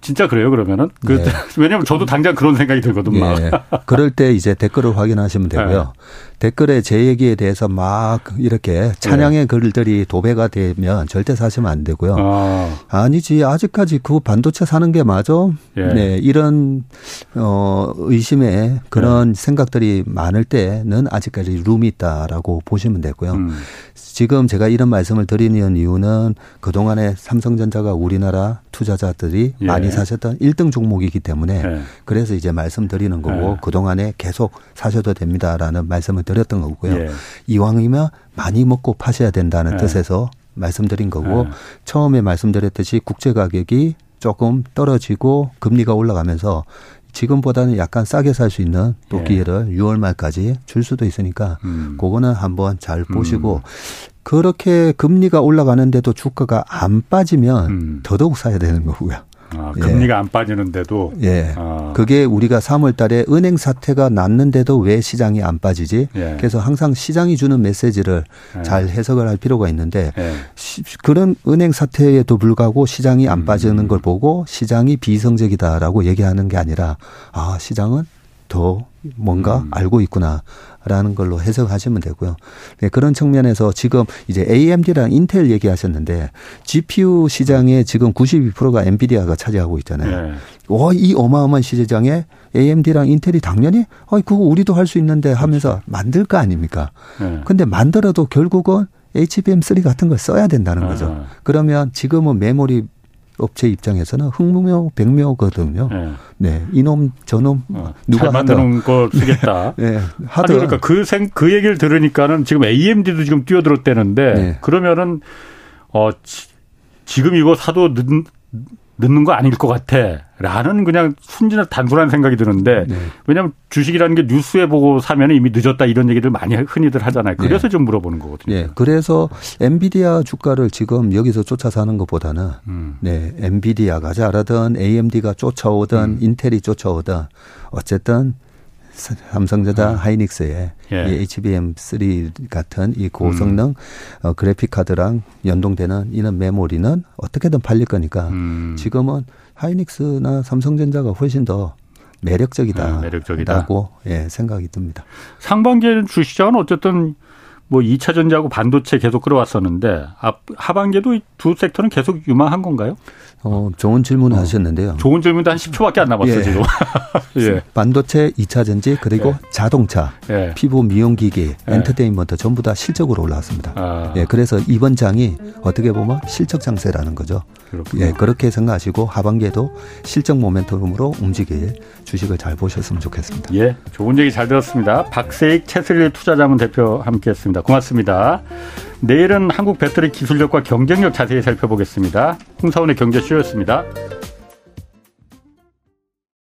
진짜 그래요 그러면은 그 네. [LAUGHS] 왜냐하면 저도 당장 그런 생각이 들거든 요 네. 그럴 때 이제 댓글을 확인하시면 되고요. [LAUGHS] 네. 댓글에 제 얘기에 대해서 막 이렇게 찬양의 네. 글들이 도배가 되면 절대 사시면 안 되고요. 아. 니지 아직까지 그 반도체 사는 게 맞아? 예. 네 이런 어 의심에 그런 네. 생각들이 많을 때는 아직까지 룸이 있다라고 보시면 되고요. 음. 지금 제가 이런 말씀을 드리는 이유는 그동안에 삼성전자가 우리나라 투자자들이 예. 많이 사셨던 1등 종목이기 때문에 예. 그래서 이제 말씀드리는 거고 예. 그동안에 계속 사셔도 됩니다라는 말씀을 드렸던 거고요. 예. 이왕이면 많이 먹고 파셔야 된다는 예. 뜻에서 말씀드린 거고 예. 처음에 말씀드렸듯이 국제 가격이 조금 떨어지고 금리가 올라가면서 지금보다는 약간 싸게 살 수 있는 또 예. 기회를 6월 말까지 줄 수도 있으니까 음. 그거는 한번 잘 보시고 음. 그렇게 금리가 올라가는데도 주가가 안 빠지면 음. 더더욱 사야 되는 거고요. 아, 금리가 예. 안 빠지는데도 예. 아. 그게 우리가 3월 달에 은행 사태가 났는데도 왜 시장이 안 빠지지? 예. 그래서 항상 시장이 주는 메시지를 예. 잘 해석을 할 필요가 있는데 예. 시, 그런 은행 사태에도 불구하고 시장이 안 음. 빠지는 걸 보고 시장이 비성적이다라고 얘기하는 게 아니라 아, 시장은 더 뭔가 음. 알고 있구나라는 걸로 해석하시면 되고요. 네, 그런 측면에서 지금 이제 AMD랑 인텔 얘기하셨는데 GPU 시장에 지금 92%가 엔비디아가 차지하고 있잖아요. 네. 와, 이 어마어마한 시장에 AMD랑 인텔이 당연히 어 그거 우리도 할 수 있는데 하면서 그렇죠. 만들 거 아닙니까? 네. 근데 만들어도 결국은 HBM3 같은 걸 써야 된다는 거죠. 아. 그러면 지금은 메모리 업체 입장에서는 흥무묘 백묘거든요. 네. 네. 이놈 저놈 어, 누가 만드는 걸 쓰겠다. [LAUGHS] 네. 하드 그러니까 그생그 얘기를 들으니까는 지금 AMD도 지금 뛰어들었대는데 네. 그러면은 어 지, 지금 이거 사도 늦, 늦는 거 아닐 것 같아. 라는 그냥 순진한 단순한 생각이 드는데 네. 왜냐하면 주식이라는 게 뉴스에 보고 사면 이미 늦었다 이런 얘기를 많이 흔히들 하잖아요. 네. 그래서 네. 좀 물어보는 거거든요. 네. 그래서 엔비디아 주가를 지금 여기서 쫓아 사는 것보다는 음. 네. 엔비디아가 잘하든 AMD가 쫓아오든 음. 인텔이 쫓아오든 어쨌든 삼성전자 음. 하이닉스의 예. 이 HBM3 같은 이 고성능 음. 어, 그래픽 카드랑 연동되는 이런 메모리는 어떻게든 팔릴 거니까 음. 지금은 하이닉스나 삼성전자가 훨씬 더 매력적이다. 네, 매력적이다고 예, 생각이 듭니다. 상반기에는 주시장은 어쨌든 뭐 2차 전지하고 반도체 계속 끌어왔었는데 앞 하반기에도 두 섹터는 계속 유망한 건가요? 어, 좋은 질문을 어. 하셨는데요. 좋은 질문도 한 10초밖에 안 남았어요, 예. 지금. [LAUGHS] 예. 반도체 2차 전지 그리고 예. 자동차, 예. 피부 미용기기, 예. 엔터테인먼트 전부 다 실적으로 올라왔습니다. 아. 예, 그래서 이번 장이 어떻게 보면 실적 장세라는 거죠. 그렇군요. 예, 그렇게 생각하시고 하반기에도 실적 모멘텀으로 움직일 주식을 잘 보셨으면 좋겠습니다. 예, 좋은 얘기 잘 들었습니다. 박세익 채슬리 투자자문 대표 함께했습니다. 고맙습니다. 내일은 한국 배터리 기술력과 경쟁력 자세히 살펴보겠습니다. 홍사원의 경제쇼였습니다.